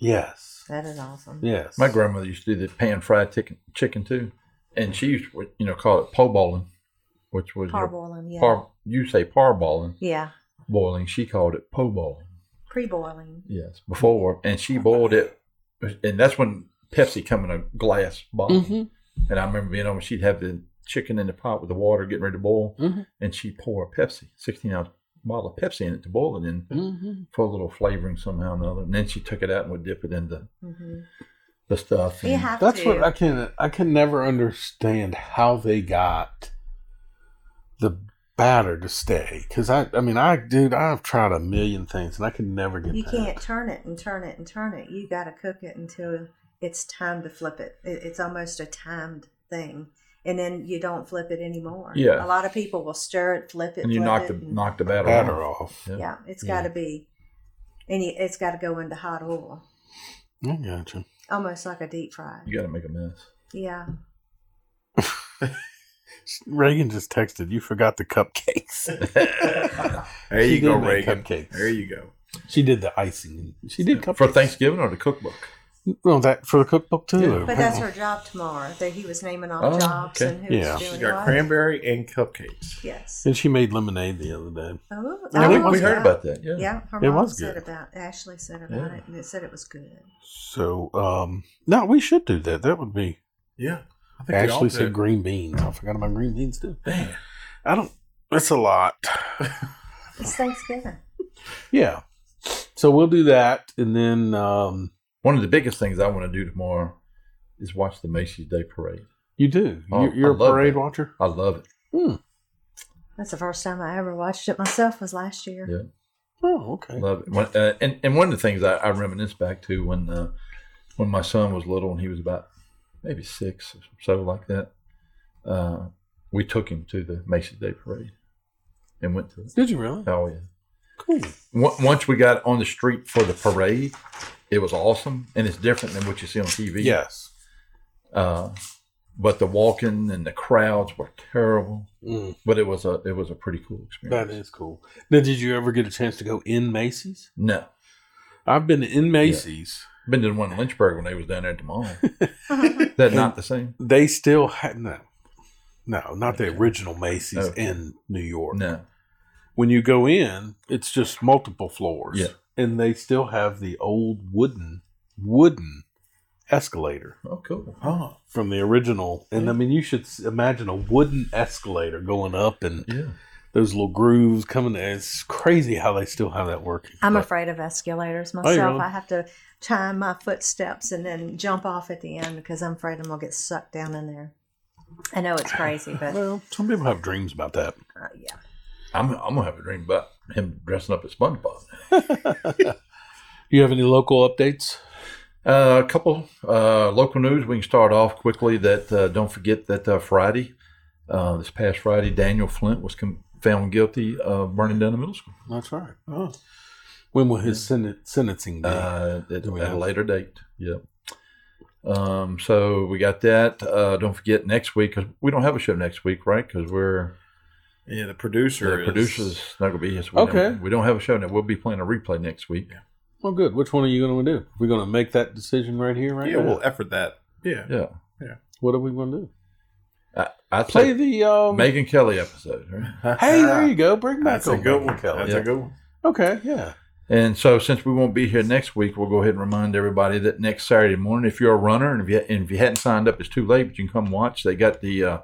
Yes. That is awesome. Yes. My grandmother used to do the pan fried chicken, chicken too, and she used to, you know, call it po boiling, which was your- Parboiling, yeah. Par, you say parboiling, Yeah, boiling. She called it po boiling. pre-boiling. Yes, before, and she boiled it, and that's when Pepsi come in a glass bottle. Mhm. And I remember being on, she'd have the chicken in the pot with the water getting ready to boil, Mhm. and she'd pour a Pepsi, sixteen ounce bottle of Pepsi in it to boil it in Mhm. for a little flavoring somehow or another. And then she took it out and would dip it into hmm the stuff. You have That's to. what I can I can never understand how they got the batter to stay because I I mean I dude I've tried a million things and I can never get you that. can't turn it and turn it and turn it. You got to cook it until it's time to flip it. it. It's almost a timed thing, and then you don't flip it anymore. Yeah. a lot of people will stir it, flip it, and you flip knock it, the and- knock the batter, batter off. off. Yeah. Yeah, it's Yeah. got to be, and you, it's got to go into hot oil, I gotcha. almost like a deep fry. You got to make a mess. Yeah, Reagan just texted you forgot the cupcakes. There She you go, Reagan. Cupcakes. There you go. She did the icing. She did cupcakes For Thanksgiving or the cookbook? Well, that for the cookbook too. But that's her job tomorrow. That he was naming off Oh, jobs okay. and who Yeah. was She's doing got what. cranberry and cupcakes. Yes. And she made lemonade the other day. Oh, Yeah, we- we heard about that, yeah. Yeah, her It mom was said good. about Ashley said about Yeah. it, and it said it was good. So, um, no, we should do that. That would be. Yeah. I think Ashley said green beans. I forgot about green beans too. Man, I don't. That's a lot. It's Thanksgiving. Yeah. So we'll do that, and then um, one of the biggest things I want to do tomorrow is watch the Macy's Day Parade. You do. Oh, You- you're I a parade it. watcher. I love it. Hmm. That's the first time I ever watched it myself. Was last year. Yeah. Oh, okay. Love it. When, uh, and and one of the things I, I reminisce back to when uh, when my son was little and he was about maybe six or so like that. Uh, we took him to the Macy's Day Parade and went to it. Did you really? Oh yeah. Cool. Once we got on the street for the parade, it was awesome, and it's different than what you see on TV. Yes. Uh, but the walking and the crowds were terrible. Mm. But it was a it was a pretty cool experience. That is cool. Now, did you ever get a chance to go in Macy's? No. I've been in Macy's. Been to the one in Lynchburg when they was down there at the mall. that not the same? They still had no, no, not the original Macy's Okay. in New York. No. When you go in, it's just multiple floors. Yeah. and they still have the old wooden wooden escalator. Oh, cool. Oh, from the original. And I mean, you should imagine a wooden escalator going up and Yeah. those little grooves coming. It's crazy how they still have that working. I'm But- afraid of escalators you myself. really? I have to time my footsteps and then jump off at the end because I'm afraid I'm gonna get sucked down in there. I know it's crazy, but Well, some people have dreams about that. uh, yeah. I'm I'm gonna have a dream about him dressing up as SpongeBob. Do you have any local updates? Uh, a couple uh, local news. We can start off quickly. That uh, don't forget that uh, Friday, uh, this past Friday, Daniel Flint was com- found guilty of burning down the middle school. That's right. Oh. When will his sen- sentencing be? Uh, at, at a later date. Yep. Um, so we got that. Uh, don't forget next week because we don't have a show next week, right? Because we're Yeah, the producer. the is- producer's not going to be here. So we Okay. Don't, we don't have a show now. We'll be playing a replay next week. Well, good. Which one are you going to do? We're going to make that decision right here, right Yeah, now. we'll effort that. Yeah. Yeah. Yeah. What are we going to do? I, I'd Play the um. Megan Kelly episode. Right? hey, there you go. Bring back That's a good Megan one. Kelly. That's Yeah. a good one. Okay, yeah. And so, since we won't be here next week, we'll go ahead and remind everybody that next Saturday morning, if you're a runner and if you, and if you hadn't signed up, it's too late, but you can come watch. They got the uh,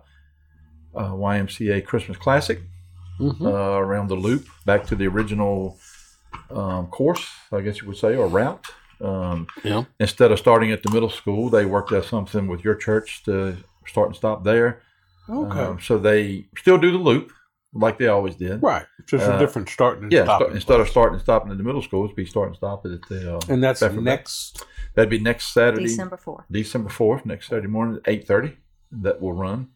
uh, YMCA Christmas Classic Mhm. uh, around the loop, back to the original um, course, I guess you would say, or route. Um, Yeah. Instead of starting at the middle school, they worked out something with your church to start and stop there. Okay. Um, so they still do the loop like they always did. Right. Just a Uh, different starting and Yeah, stopping. start, instead of starting and stopping at the middle school, it'd be starting and stopping at the. Uh, and that's Bedford next. That'd be next Saturday, December 4th. December fourth, next Saturday morning, at eight thirty. That will run.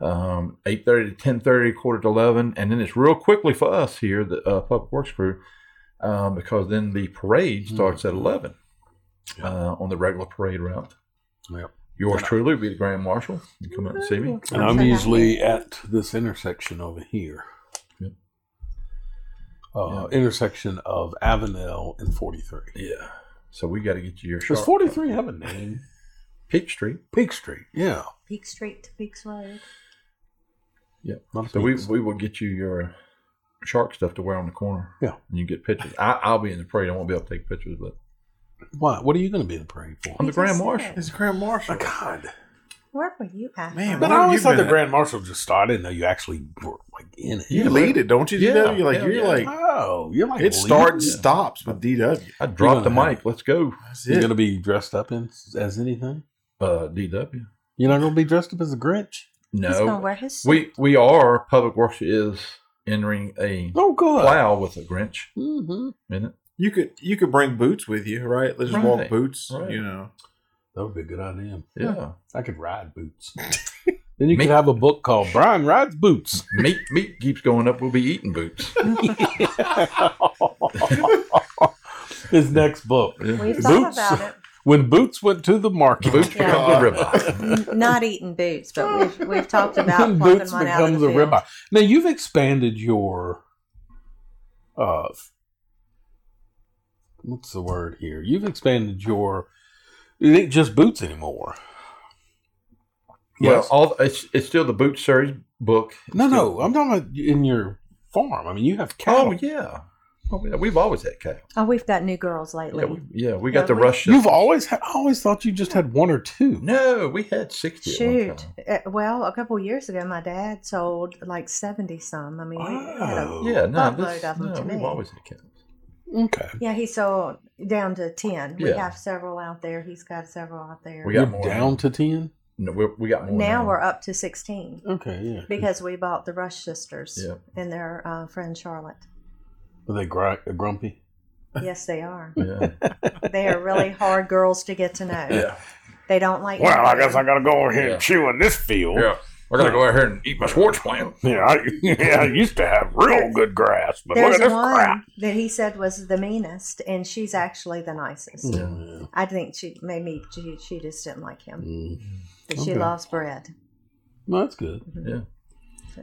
Um, eight thirty to ten thirty, quarter to eleven, and then it's real quickly for us here, the uh, public works crew, um, because then the parade starts at eleven uh, on the regular parade route. Yep. Yours truly will be the grand marshal. You come out and see me. And I'm usually at this intersection over here. Yep. Uh, Intersection of Avenel and 43. Yeah. So we got to get you your Does sharp 43 have a name? Peak Street. Peak Street. Yeah. Peak Street to Peaks Road. Yep. Lot So we, we will get you your shark stuff to wear on the corner. Yeah. And you get pictures. I, I'll be in the parade. I won't be able to take pictures, but What? What are you going to be in the parade for? I'm the grand marshal. said. It's Grand Marshal. God. Where were you at? Man, But I always thought the at? Grand Marshal just started. I didn't know you actually were like in it. You lead it, don't you? Yeah, DW? You're like hell you're yeah. like Oh, you're like it starts leading? stops with DW. I dropped the gonna mic. Let's go. That's You're it. going to be dressed up in as anything? Uh, DW. You're not going to be dressed up as a Grinch? He's No, wear his suit. we we are. Public Works is entering a Oh, good. plow with a Grinch Mm-hmm. in it. You could you could bring boots with you, right? Let's just walk boots. Right. You know. That would be a good idea. Yeah. I could ride boots. then you could have a book called Brian Rides Boots. meat meat keeps going up. We'll be eating boots. His next book. We've thought about it. When Boots went to the market. Boots Yeah. become the ribeye. Not eating boots, but we've, we've talked about when plucking Boots one out of becomes the ribeye. Now you've expanded your uh what's the word here? You've expanded your It ain't just boots anymore. Well, Yes. all it's it's still the Boot Series book. No, Still- no, I'm talking about in your farm. I mean, you have cattle. Oh yeah. Oh, yeah. We've always had cattle. Oh, we've got new girls lately. Yeah, we, yeah, we got Yeah, the we- rush. You've always had, I always thought you just had one or two. No, we had sixty. at one Shoot. time. Uh, well, a couple years ago, my dad sold like 70 some. I mean, he had a Yeah, no, this, of them no, to we've me. always had cattle. Okay. Yeah, he sold down to 10. We Yeah. have several out there. He's got several out there. We got more down to ten. No, we we got more now we're up to 16 Okay, yeah. because we bought the Rush sisters Yeah. and their uh, friend Charlotte. Are they gr- grumpy? Yes, they are. Yeah. They are really hard girls to get to know. Yeah. They don't like. Well, I guess I got to go over here Yeah. and chew in this field. Yeah. I gotta go out here and eat my Schwartz plant. Yeah, I, yeah, I used to have real good grass, but look at this one crap. that he said was the meanest, and she's actually the nicest. Yeah. I think she maybe she, she just didn't like him. Mm. But she Okay. loves bread. Well, that's good. Yeah.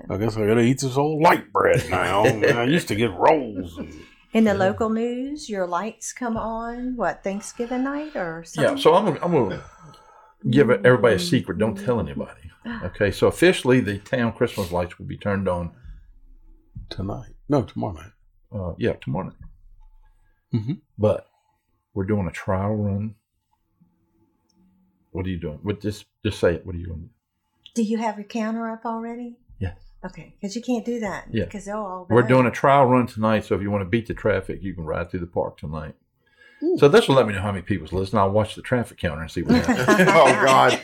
I guess I got to eat this old light bread now. I used to get rolls. And, In the local news, your lights come on what Thanksgiving night or something? Yeah, so I'm gonna, I'm gonna give everybody a secret. Don't tell anybody. Okay, so officially the town Christmas lights will be turned on tonight. No, tomorrow night. Uh, yeah, tomorrow night. Mhm. But we're doing a trial run. What are you doing? What just just say it. What are you doing? Do you have your counter up already? Yes. Okay, because you can't do that. Yeah. Because they'll all. We're doing a trial run tonight, so if you want to beat the traffic, you can ride through the park tonight. So this will let me know how many people's listening. I'll watch the traffic counter and see what happens. oh God.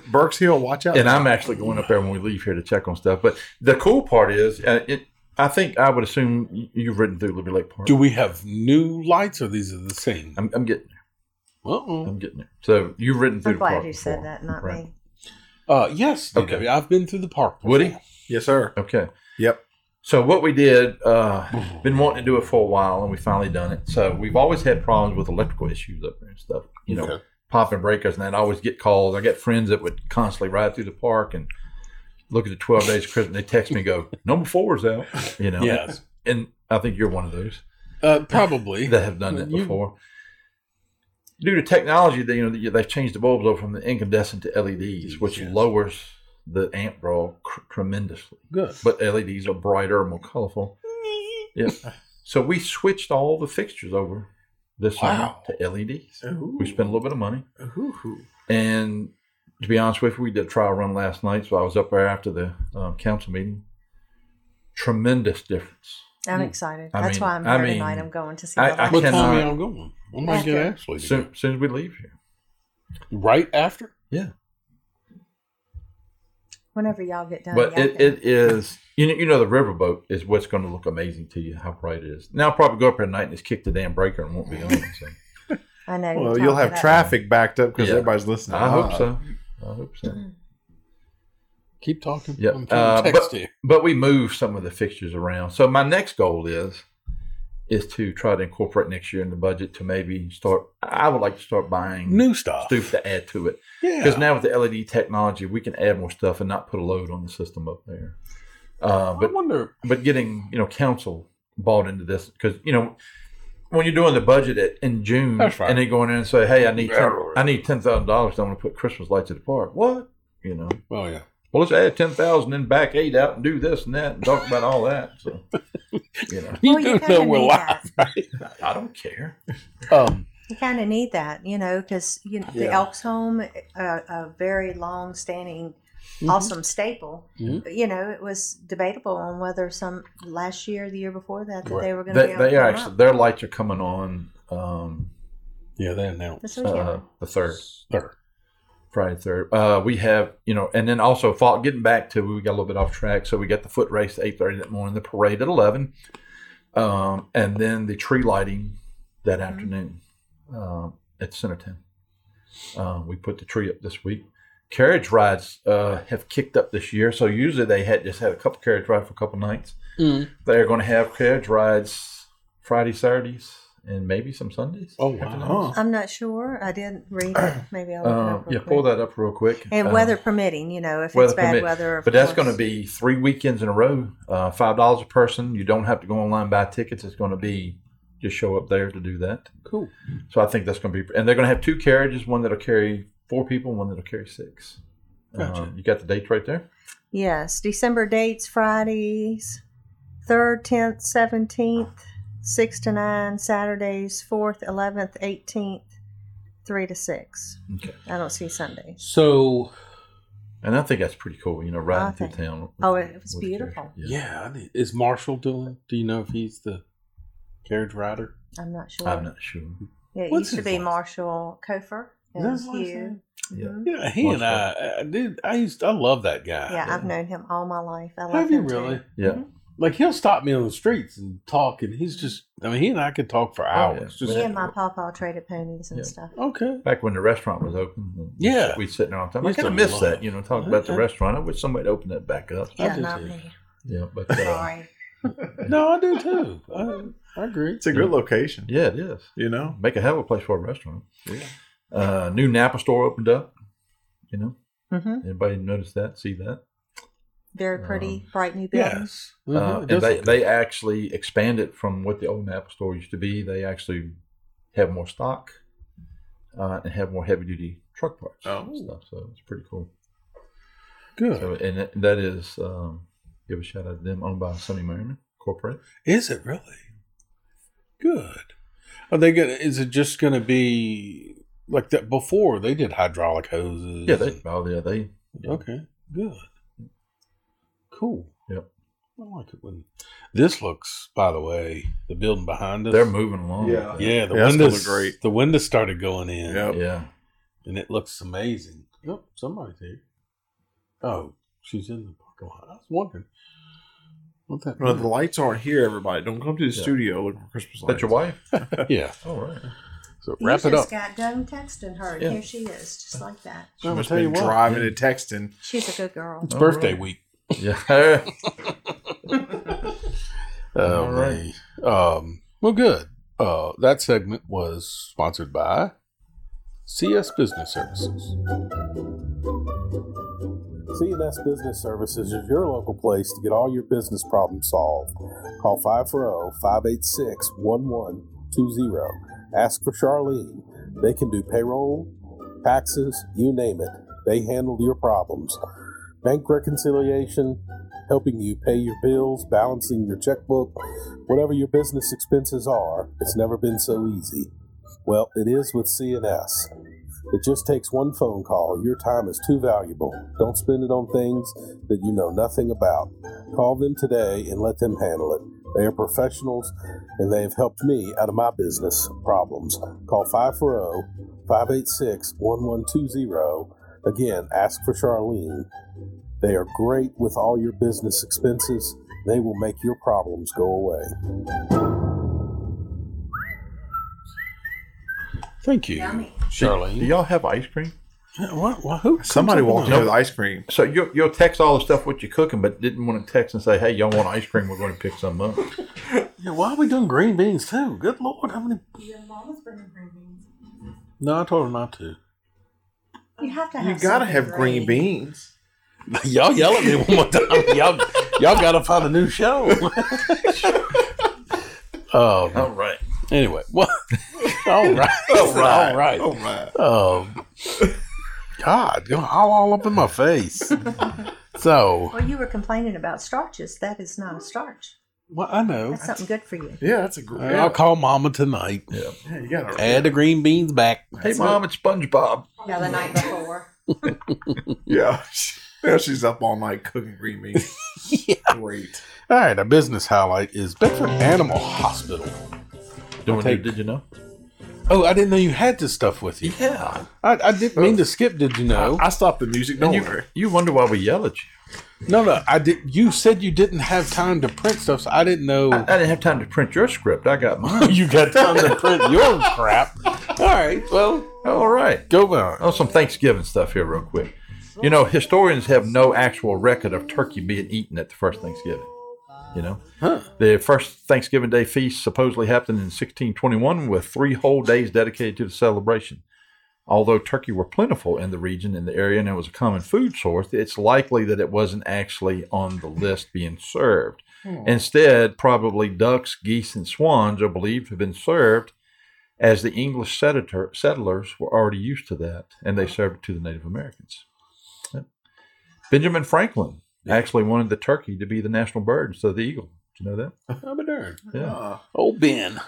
Burks Hill, watch out. and I'm actually going up there when we leave here to check on stuff. But the cool part is, uh, it. I think I would assume you've ridden through Liberty Lake Park. do we have new lights or these are the same? I'm, I'm getting there. Uh-oh. I'm getting there. So you've ridden through I'm the park. glad you said that, not right? me. Uh, yes. Okay. Okay. I've been through the park. before. Woody? Yes, sir. Okay. Yep. So what we did, uh, been wanting to do it for a while, and we finally done it. So we've always had problems with electrical issues up there and stuff. You know, Okay. popping breakers, and I'd always get calls. I got friends that would constantly ride through the park and look at the twelve days of Christmas. They text me, go, "Number four's out." You know. Yes. And I think you're one of those Uh, probably. that have done that You- before. Due to technology, they, you know, they've changed the bulbs over from the incandescent to LEDs, which Yes. lowers the amp draw cr- tremendously. Good. But LEDs are brighter, and more colorful. Yeah. So we switched all the fixtures over this summer to LEDs. Ooh. We spent a little bit of money, Ooh. and to be honest with you, we did a trial run last night. So I was up there after the um, council meeting. Tremendous difference. I'm excited. I That's mean- why I'm I here mean, tonight. I'm going to see I- the I cannot- time are y'all going? I might get After. Ashley. Soon, go. soon as we leave here. Right after? Yeah. Whenever y'all get done. But it, it is you know you know the riverboat is what's going to look amazing to you how bright it is. Now I'll probably go up there at night and just kick the damn breaker and won't be on. So. I know. you Well, talked you'll have about- traffic backed up because Yeah. everybody's listening. I hope Uh, so. I hope so. Keep talking. Yeah, I'm trying uh, to text but, you. but we move some of the fixtures around. So my next goal is is to try to incorporate next year in the budget to maybe start. I would like to start buying New stuff. stuff to add to it Yeah. because now with the LED technology, we can add more stuff and not put a load on the system up there. Uh, I but wonder. but getting you know council bought into this because you know when you're doing the budget at, in June right. and they go in there and say, hey, I need 10, Yeah. I need ten thousand dollars. I want to put Christmas lights at the park. What you know? Oh, yeah. Well, let's add ten thousand and back eight out and do this and that and talk about all that. So, you know, You Well, you do kinda know we're live, right? I don't care. Um, You kind of need that, you know, because you know, the Elks Home, a, a very long-standing, Mm-hmm. awesome staple. Mhm. You know, it was debatable on whether some last year, the year before that, that they were going to They, they are actually up. their lights are coming on um, yeah, they announced uh, the third. third. Friday third. Uh, we have you know, and then also fall, getting back to we got a little bit off track. So we got the foot race at eight thirty that morning, the parade at eleven, um, and then the tree lighting that afternoon um, at Centertown. Uh, we put the tree up this week. Carriage rides uh, have kicked up this year. So usually they had just had a couple carriage rides for a couple nights. Mm. They're going to have carriage rides Friday, Saturdays, and maybe some Sundays. Oh, wow. afternoons. I'm not sure. I didn't read it. Maybe I'll look it Um, up real yeah, quick. pull that up real quick. And Uh, weather permitting, you know, if it's bad permit. weather. Of but that's going to be three weekends in a row. Uh, Five dollars a person. You don't have to go online and buy tickets. It's going to be just show up there to do that. Cool. So I think that's going to be, and they're going to have two carriages, one that'll carry four people, one that'll carry six. Gotcha. Um, you got the dates right there. Yes, December dates Fridays, 3rd, 10th, 17th, 6 to 9, Saturdays, 4th, 11th, 18th, 3 to 6. Okay. I don't see Sundays. So, and I think that's pretty cool. You know, riding I through think- town. Oh, it was with the carriage. beautiful. yeah, I need- is Marshall doing? Do you know if he's the carriage rider? I'm not sure. I'm not sure. Yeah, it What's used to his be last- Marshall Kofer Is that and his last Hugh. name? Mhm. Yeah, he and I, I did. I used. I love that guy. Yeah, I've known him all my life. I love Have you him too. really? Yeah. Like he'll stop me on the streets and talk, and he's just. I mean, he and I could talk for hours. Just He and my papa traded ponies and Yeah. stuff. okay. Back when the restaurant was open. Yeah. we'd sit there all the time. I Used kind of to miss love that, you know, talking about the restaurant. I wish somebody would open that back up. Yeah, do not me. Yeah, but uh, Sorry. No, I do too. I, I agree. It's a good location. yeah, it is. You know? Make a hell of a place for a restaurant. Yeah. Uh, new Napa store opened up. You know, mm-hmm. anybody notice that? See that? Very pretty, bright new building. Yes. Uh, Mhm, it and they, they actually expanded from what the old Napa store used to be. They actually have more stock uh, and have more heavy duty truck parts Oh. and stuff. So it's pretty cool. good. So, and that- that is um, give a shout out to them, owned by Sonny Merryman Corporate. Is it really? Good. Are they gonna? Is it just gonna be like that? Before they did hydraulic hoses. Yeah, they oh yeah they Okay. Good. Cool. Yep. I like it when this looks. By the way, the building behind us. they're moving along. Yeah. with. Yeah, the Yeah, windows. look great. The windows started going in. Yep. yeah. and it looks amazing. Yep, somebody's here. Oh, she's in the parking lot. I was wondering what that. Well, the lights aren't here, everybody. Don't come to the Yeah. studio looking for Christmas lights. That's your wife. yeah. All right. So You wrap it just up. got done texting her, Yeah. here she is, just like that. She I'm must gonna tell been you what. driving and texting. She's a good girl. It's All birthday right. week. Yeah. Oh All right. Um. Well, good. Uh, that segment was sponsored by CNS Business Services. CNS Business Services is your local place to get all your business problems solved. Call oh, 540-586-1120. Ask for Charlene. They can do payroll, taxes, you name it. They handle your problems. Bank reconciliation, helping you pay your bills, balancing your checkbook, whatever your business expenses are, it's never been so easy. Well, it is with CNS. It just takes one phone call. Your time is too valuable. Don't spend it on things that you know nothing about. Call them today and let them handle it. They are professionals and they have helped me out of my business problems. Call 540 586 1120. Again, ask for Charlene. They are great with all your business expenses. They will make your problems go away. Thank you, Yummy. Do y'all have ice cream? What, what, who Somebody comes up walked with in with ice cream. So you'll, you'll text all the stuff what you're cooking, but didn't want to text and say, "Hey, y'all want ice cream? We're going to pick some up." Yeah, why are we doing green beans too? Good lord, how many? Your mom mama's bringing green beans. No, I told her not to. You have to You gotta have green beans. y'all yell at me one more time. Y'all, y'all got to find a new show. um, all right. Anyway, well, all right, all right, all right. All right. Um, God, you're all, all up in my face. So, Well, you were complaining about starches. That is not a starch. Well, I know. That's something good for you. Yeah, that's a great. I'll call Mama tonight. Yeah. Yeah, you gotta. Add the green beans back. Hey, mom, it's SpongeBob. Yeah, the night before. Yeah. Now she's up all night cooking green beans. Yeah. Great. All right, our business highlight is Bedford Animal Hospital. Doing take- it, did you know? Oh, I didn't know you had this stuff with you. Yeah. I, I didn't mean to skip. Did you know? I stopped the music. Don't And worry. you, you wonder why we yell at you. No, no, I did. You said you didn't have time to print stuff, so I didn't know. I, I didn't have time to print your script. I got mine. you got time to print your crap. All right, well, All right. go on. Oh, some Thanksgiving stuff here, real quick. You know, historians have no actual record of turkey being eaten at the first Thanksgiving. You know, Huh. the first Thanksgiving Day feast supposedly happened in 1621 with three whole days dedicated to the celebration. Although turkey were plentiful in the region, in the area, and it was a common food source, it's likely that it wasn't actually on the list being served. Hmm. Instead, probably ducks, geese, and swans are believed to have been served as the English settler, settlers were already used to that, and they served it to the Native Americans. Yep. Benjamin Franklin actually wanted the turkey to be the national bird instead of the eagle. Did you know that? Oh, I'm a darn. Yeah. Oh, old Ben.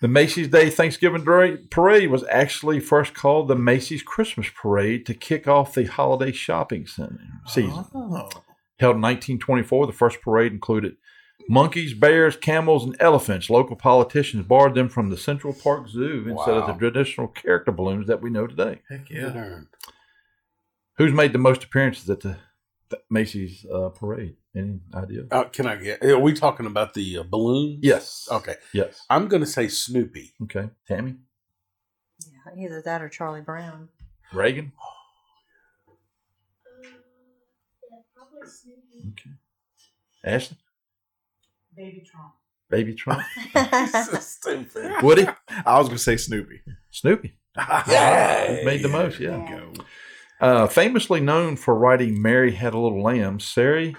The Macy's Day Thanksgiving Parade was actually first called the Macy's Christmas Parade to kick off the holiday shopping se- season. Oh. Held in 1924, the first parade included monkeys, bears, camels, and elephants. Local politicians borrowed them from the Central Park Zoo instead of the traditional character balloons that we know today. Heck yeah. darn. Who's made the most appearances at the, the Macy's uh, parade? Any idea? Uh, can I get? Are we talking about the uh, balloons? Yes. Okay. Yes. I'm going to say Snoopy. Okay. Tammy? Yeah, either that or Charlie Brown. Reagan? Okay. Ashley? Baby Trump. Baby Trump? Stupid. Woody? I was gonna say Snoopy. Snoopy. Yay. Made the most, yeah. Uh, famously known for writing Mary Had a Little Lamb, Sarah,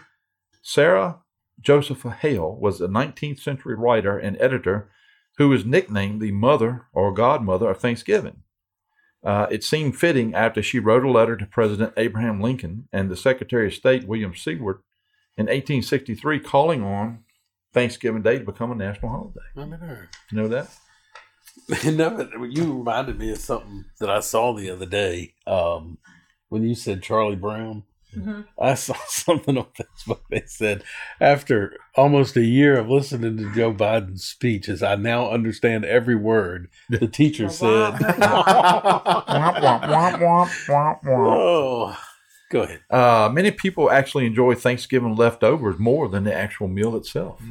Sarah Josepha Hale was a 19th century writer and editor who was nicknamed the mother or godmother of Thanksgiving. Uh, it seemed fitting after she wrote a letter to President Abraham Lincoln and the Secretary of State William Seward in 1863 calling on Thanksgiving Day to become a national holiday. I'm. You know that? no, you reminded me of something that I saw the other day. Um, when you said Charlie Brown, Mhm. I saw something on Facebook. They said after almost a year of listening to Joe Biden's speeches, I now understand every word the teacher said. oh, go ahead. Uh, many people actually enjoy Thanksgiving leftovers more than the actual meal itself.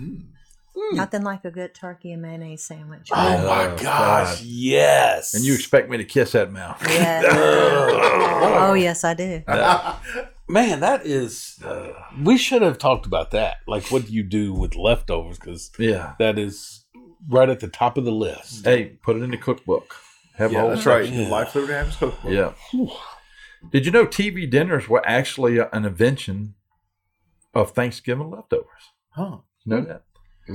Nothing like a good turkey and mayonnaise sandwich. Oh my Oh, gosh, God. yes. And you expect me to kiss that mouth? Yes. oh yes, I do. Man, that is. Uh, we should have talked about that. Like, what do you do with leftovers? Because Yeah. that is right at the top of the list. Hey, put it in the cookbook. Have a Yeah, whole that's right. section. Yeah. Life Food Habits Cookbook. Yeah. Did you know TV dinners were actually an invention of Thanksgiving leftovers? Huh. You know that?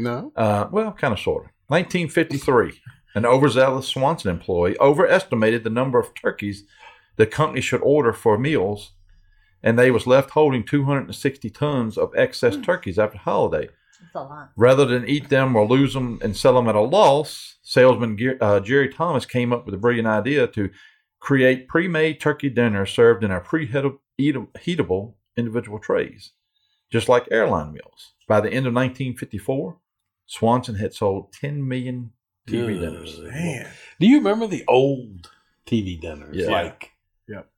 No. Uh, well, kind of, sort of. 1953, an overzealous Swanson employee overestimated the number of turkeys the company should order for meals, and they was left holding 260 tons of excess turkeys after holiday. That's a lot. Rather than eat them or lose them and sell them at a loss, salesman uh, Gerry Thomas came up with a brilliant idea to create pre-made turkey dinners served in a pre-heatable individual trays, just like airline meals. By the end of 1954, Swanson had sold 10 million TV dinners. Man. Do you remember the old TV dinners? Yeah. Like,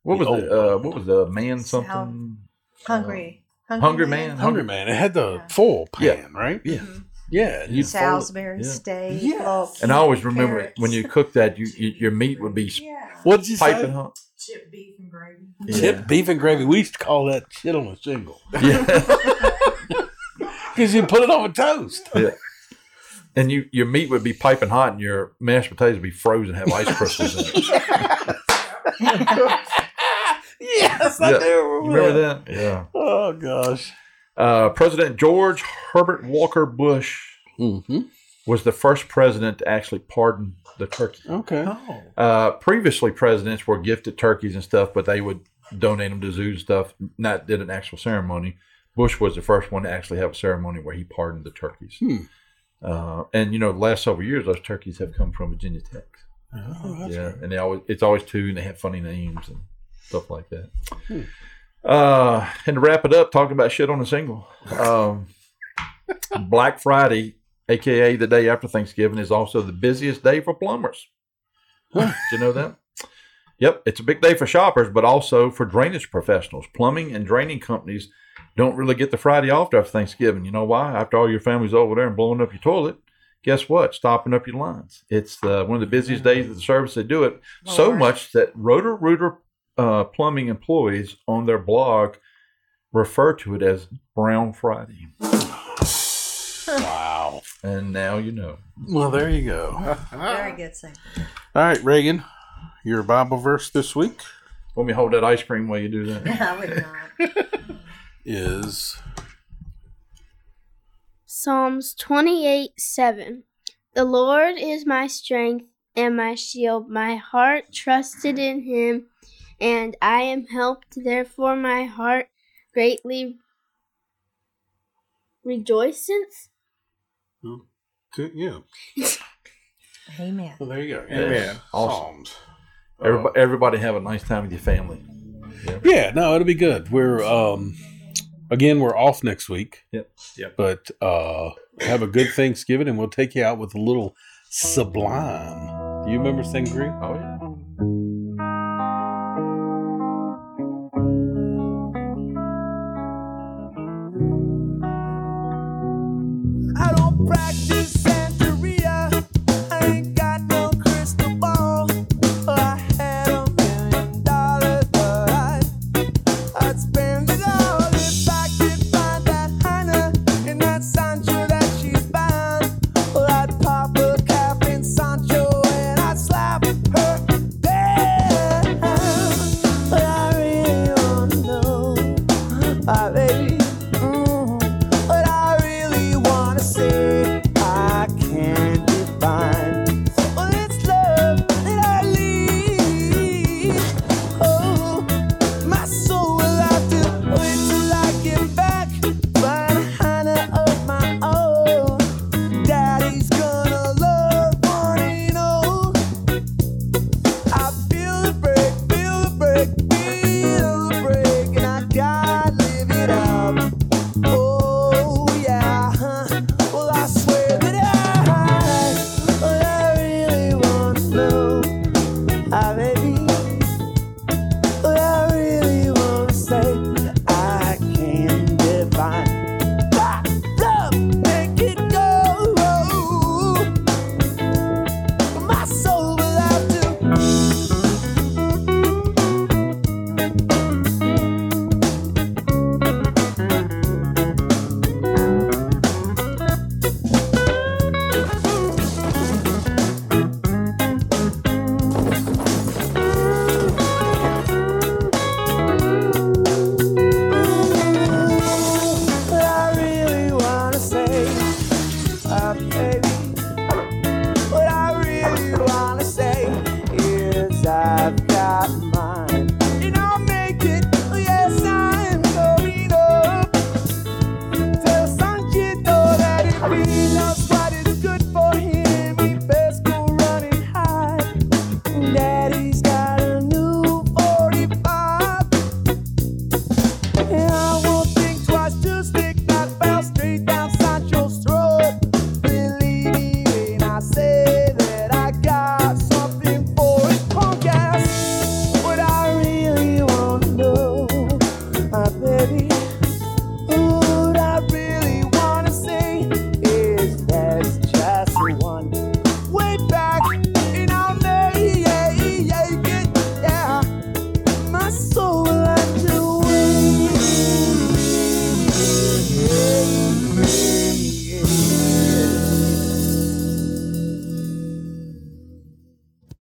What was The the uh, what was the man something? Hungry. Hungry Man. Hungry Man. It had the foil pan, Yeah. right? Yeah. Yeah. you'd fold. Salisbury Yeah. steak. Yes. little And I always remember carrots. when you cook that, you, you your meat would be What did you piping say? hot. Chip beef and gravy. Chip beef and gravy. We used to call that shit on a shingle Yeah. because you put it on a toast. yeah. And you your meat would be piping hot, and your mashed potatoes would be frozen, have ice crystals in it. yes, I Yeah. do You remember, remember that. that? Yeah. Oh gosh. Uh, president George Herbert Walker Bush Mm-hmm. was the first president to actually pardon the turkey. Okay. Oh. Uh, previously, presidents were gifted turkeys and stuff, but they would donate them to zoos and stuff. Not did an actual ceremony. Bush was the first one to actually have a ceremony where he pardoned the turkeys. Hmm. Uh, and you know, the last several years, those turkeys have come from Virginia Tech. Oh, yeah, right. and they always it's always two, and they have funny names and stuff like that. Hmm. Uh, and to wrap it up, talking about shit on a single, um, Black Friday, aka the day after Thanksgiving, is also the busiest day for plumbers. Did you know that? Yep, it's a big day for shoppers, but also for drainage professionals. Plumbing and draining companies don't really get the Friday off after Thanksgiving. You know why? After all your family's over there and blowing up your toilet, guess what? Stopping up your lines. It's uh, one of the busiest days of the service they do it. So Lord. much that Roto-Rooter uh, plumbing employees on their blog refer to it as Brown Friday. Wow. And now you know. Well, there you go. Very good thing. All right, Reagan. your Bible verse this week Let me hold that ice cream while you do that. I would not. is Psalms 28 7. The Lord is my strength and my shield. My heart trusted in him, and I am helped. Therefore, my heart greatly rejoiceth. good. Yeah. Amen. Well, there you go. Amen. Awesome. Psalms. Everybody, everybody have a nice time with your family. Yeah, no, it'll be good. We're um again we're off next week. Yep. Yep. But uh have a good Thanksgiving and we'll take you out with a little sublime. Do you remember Sangria? Oh yeah.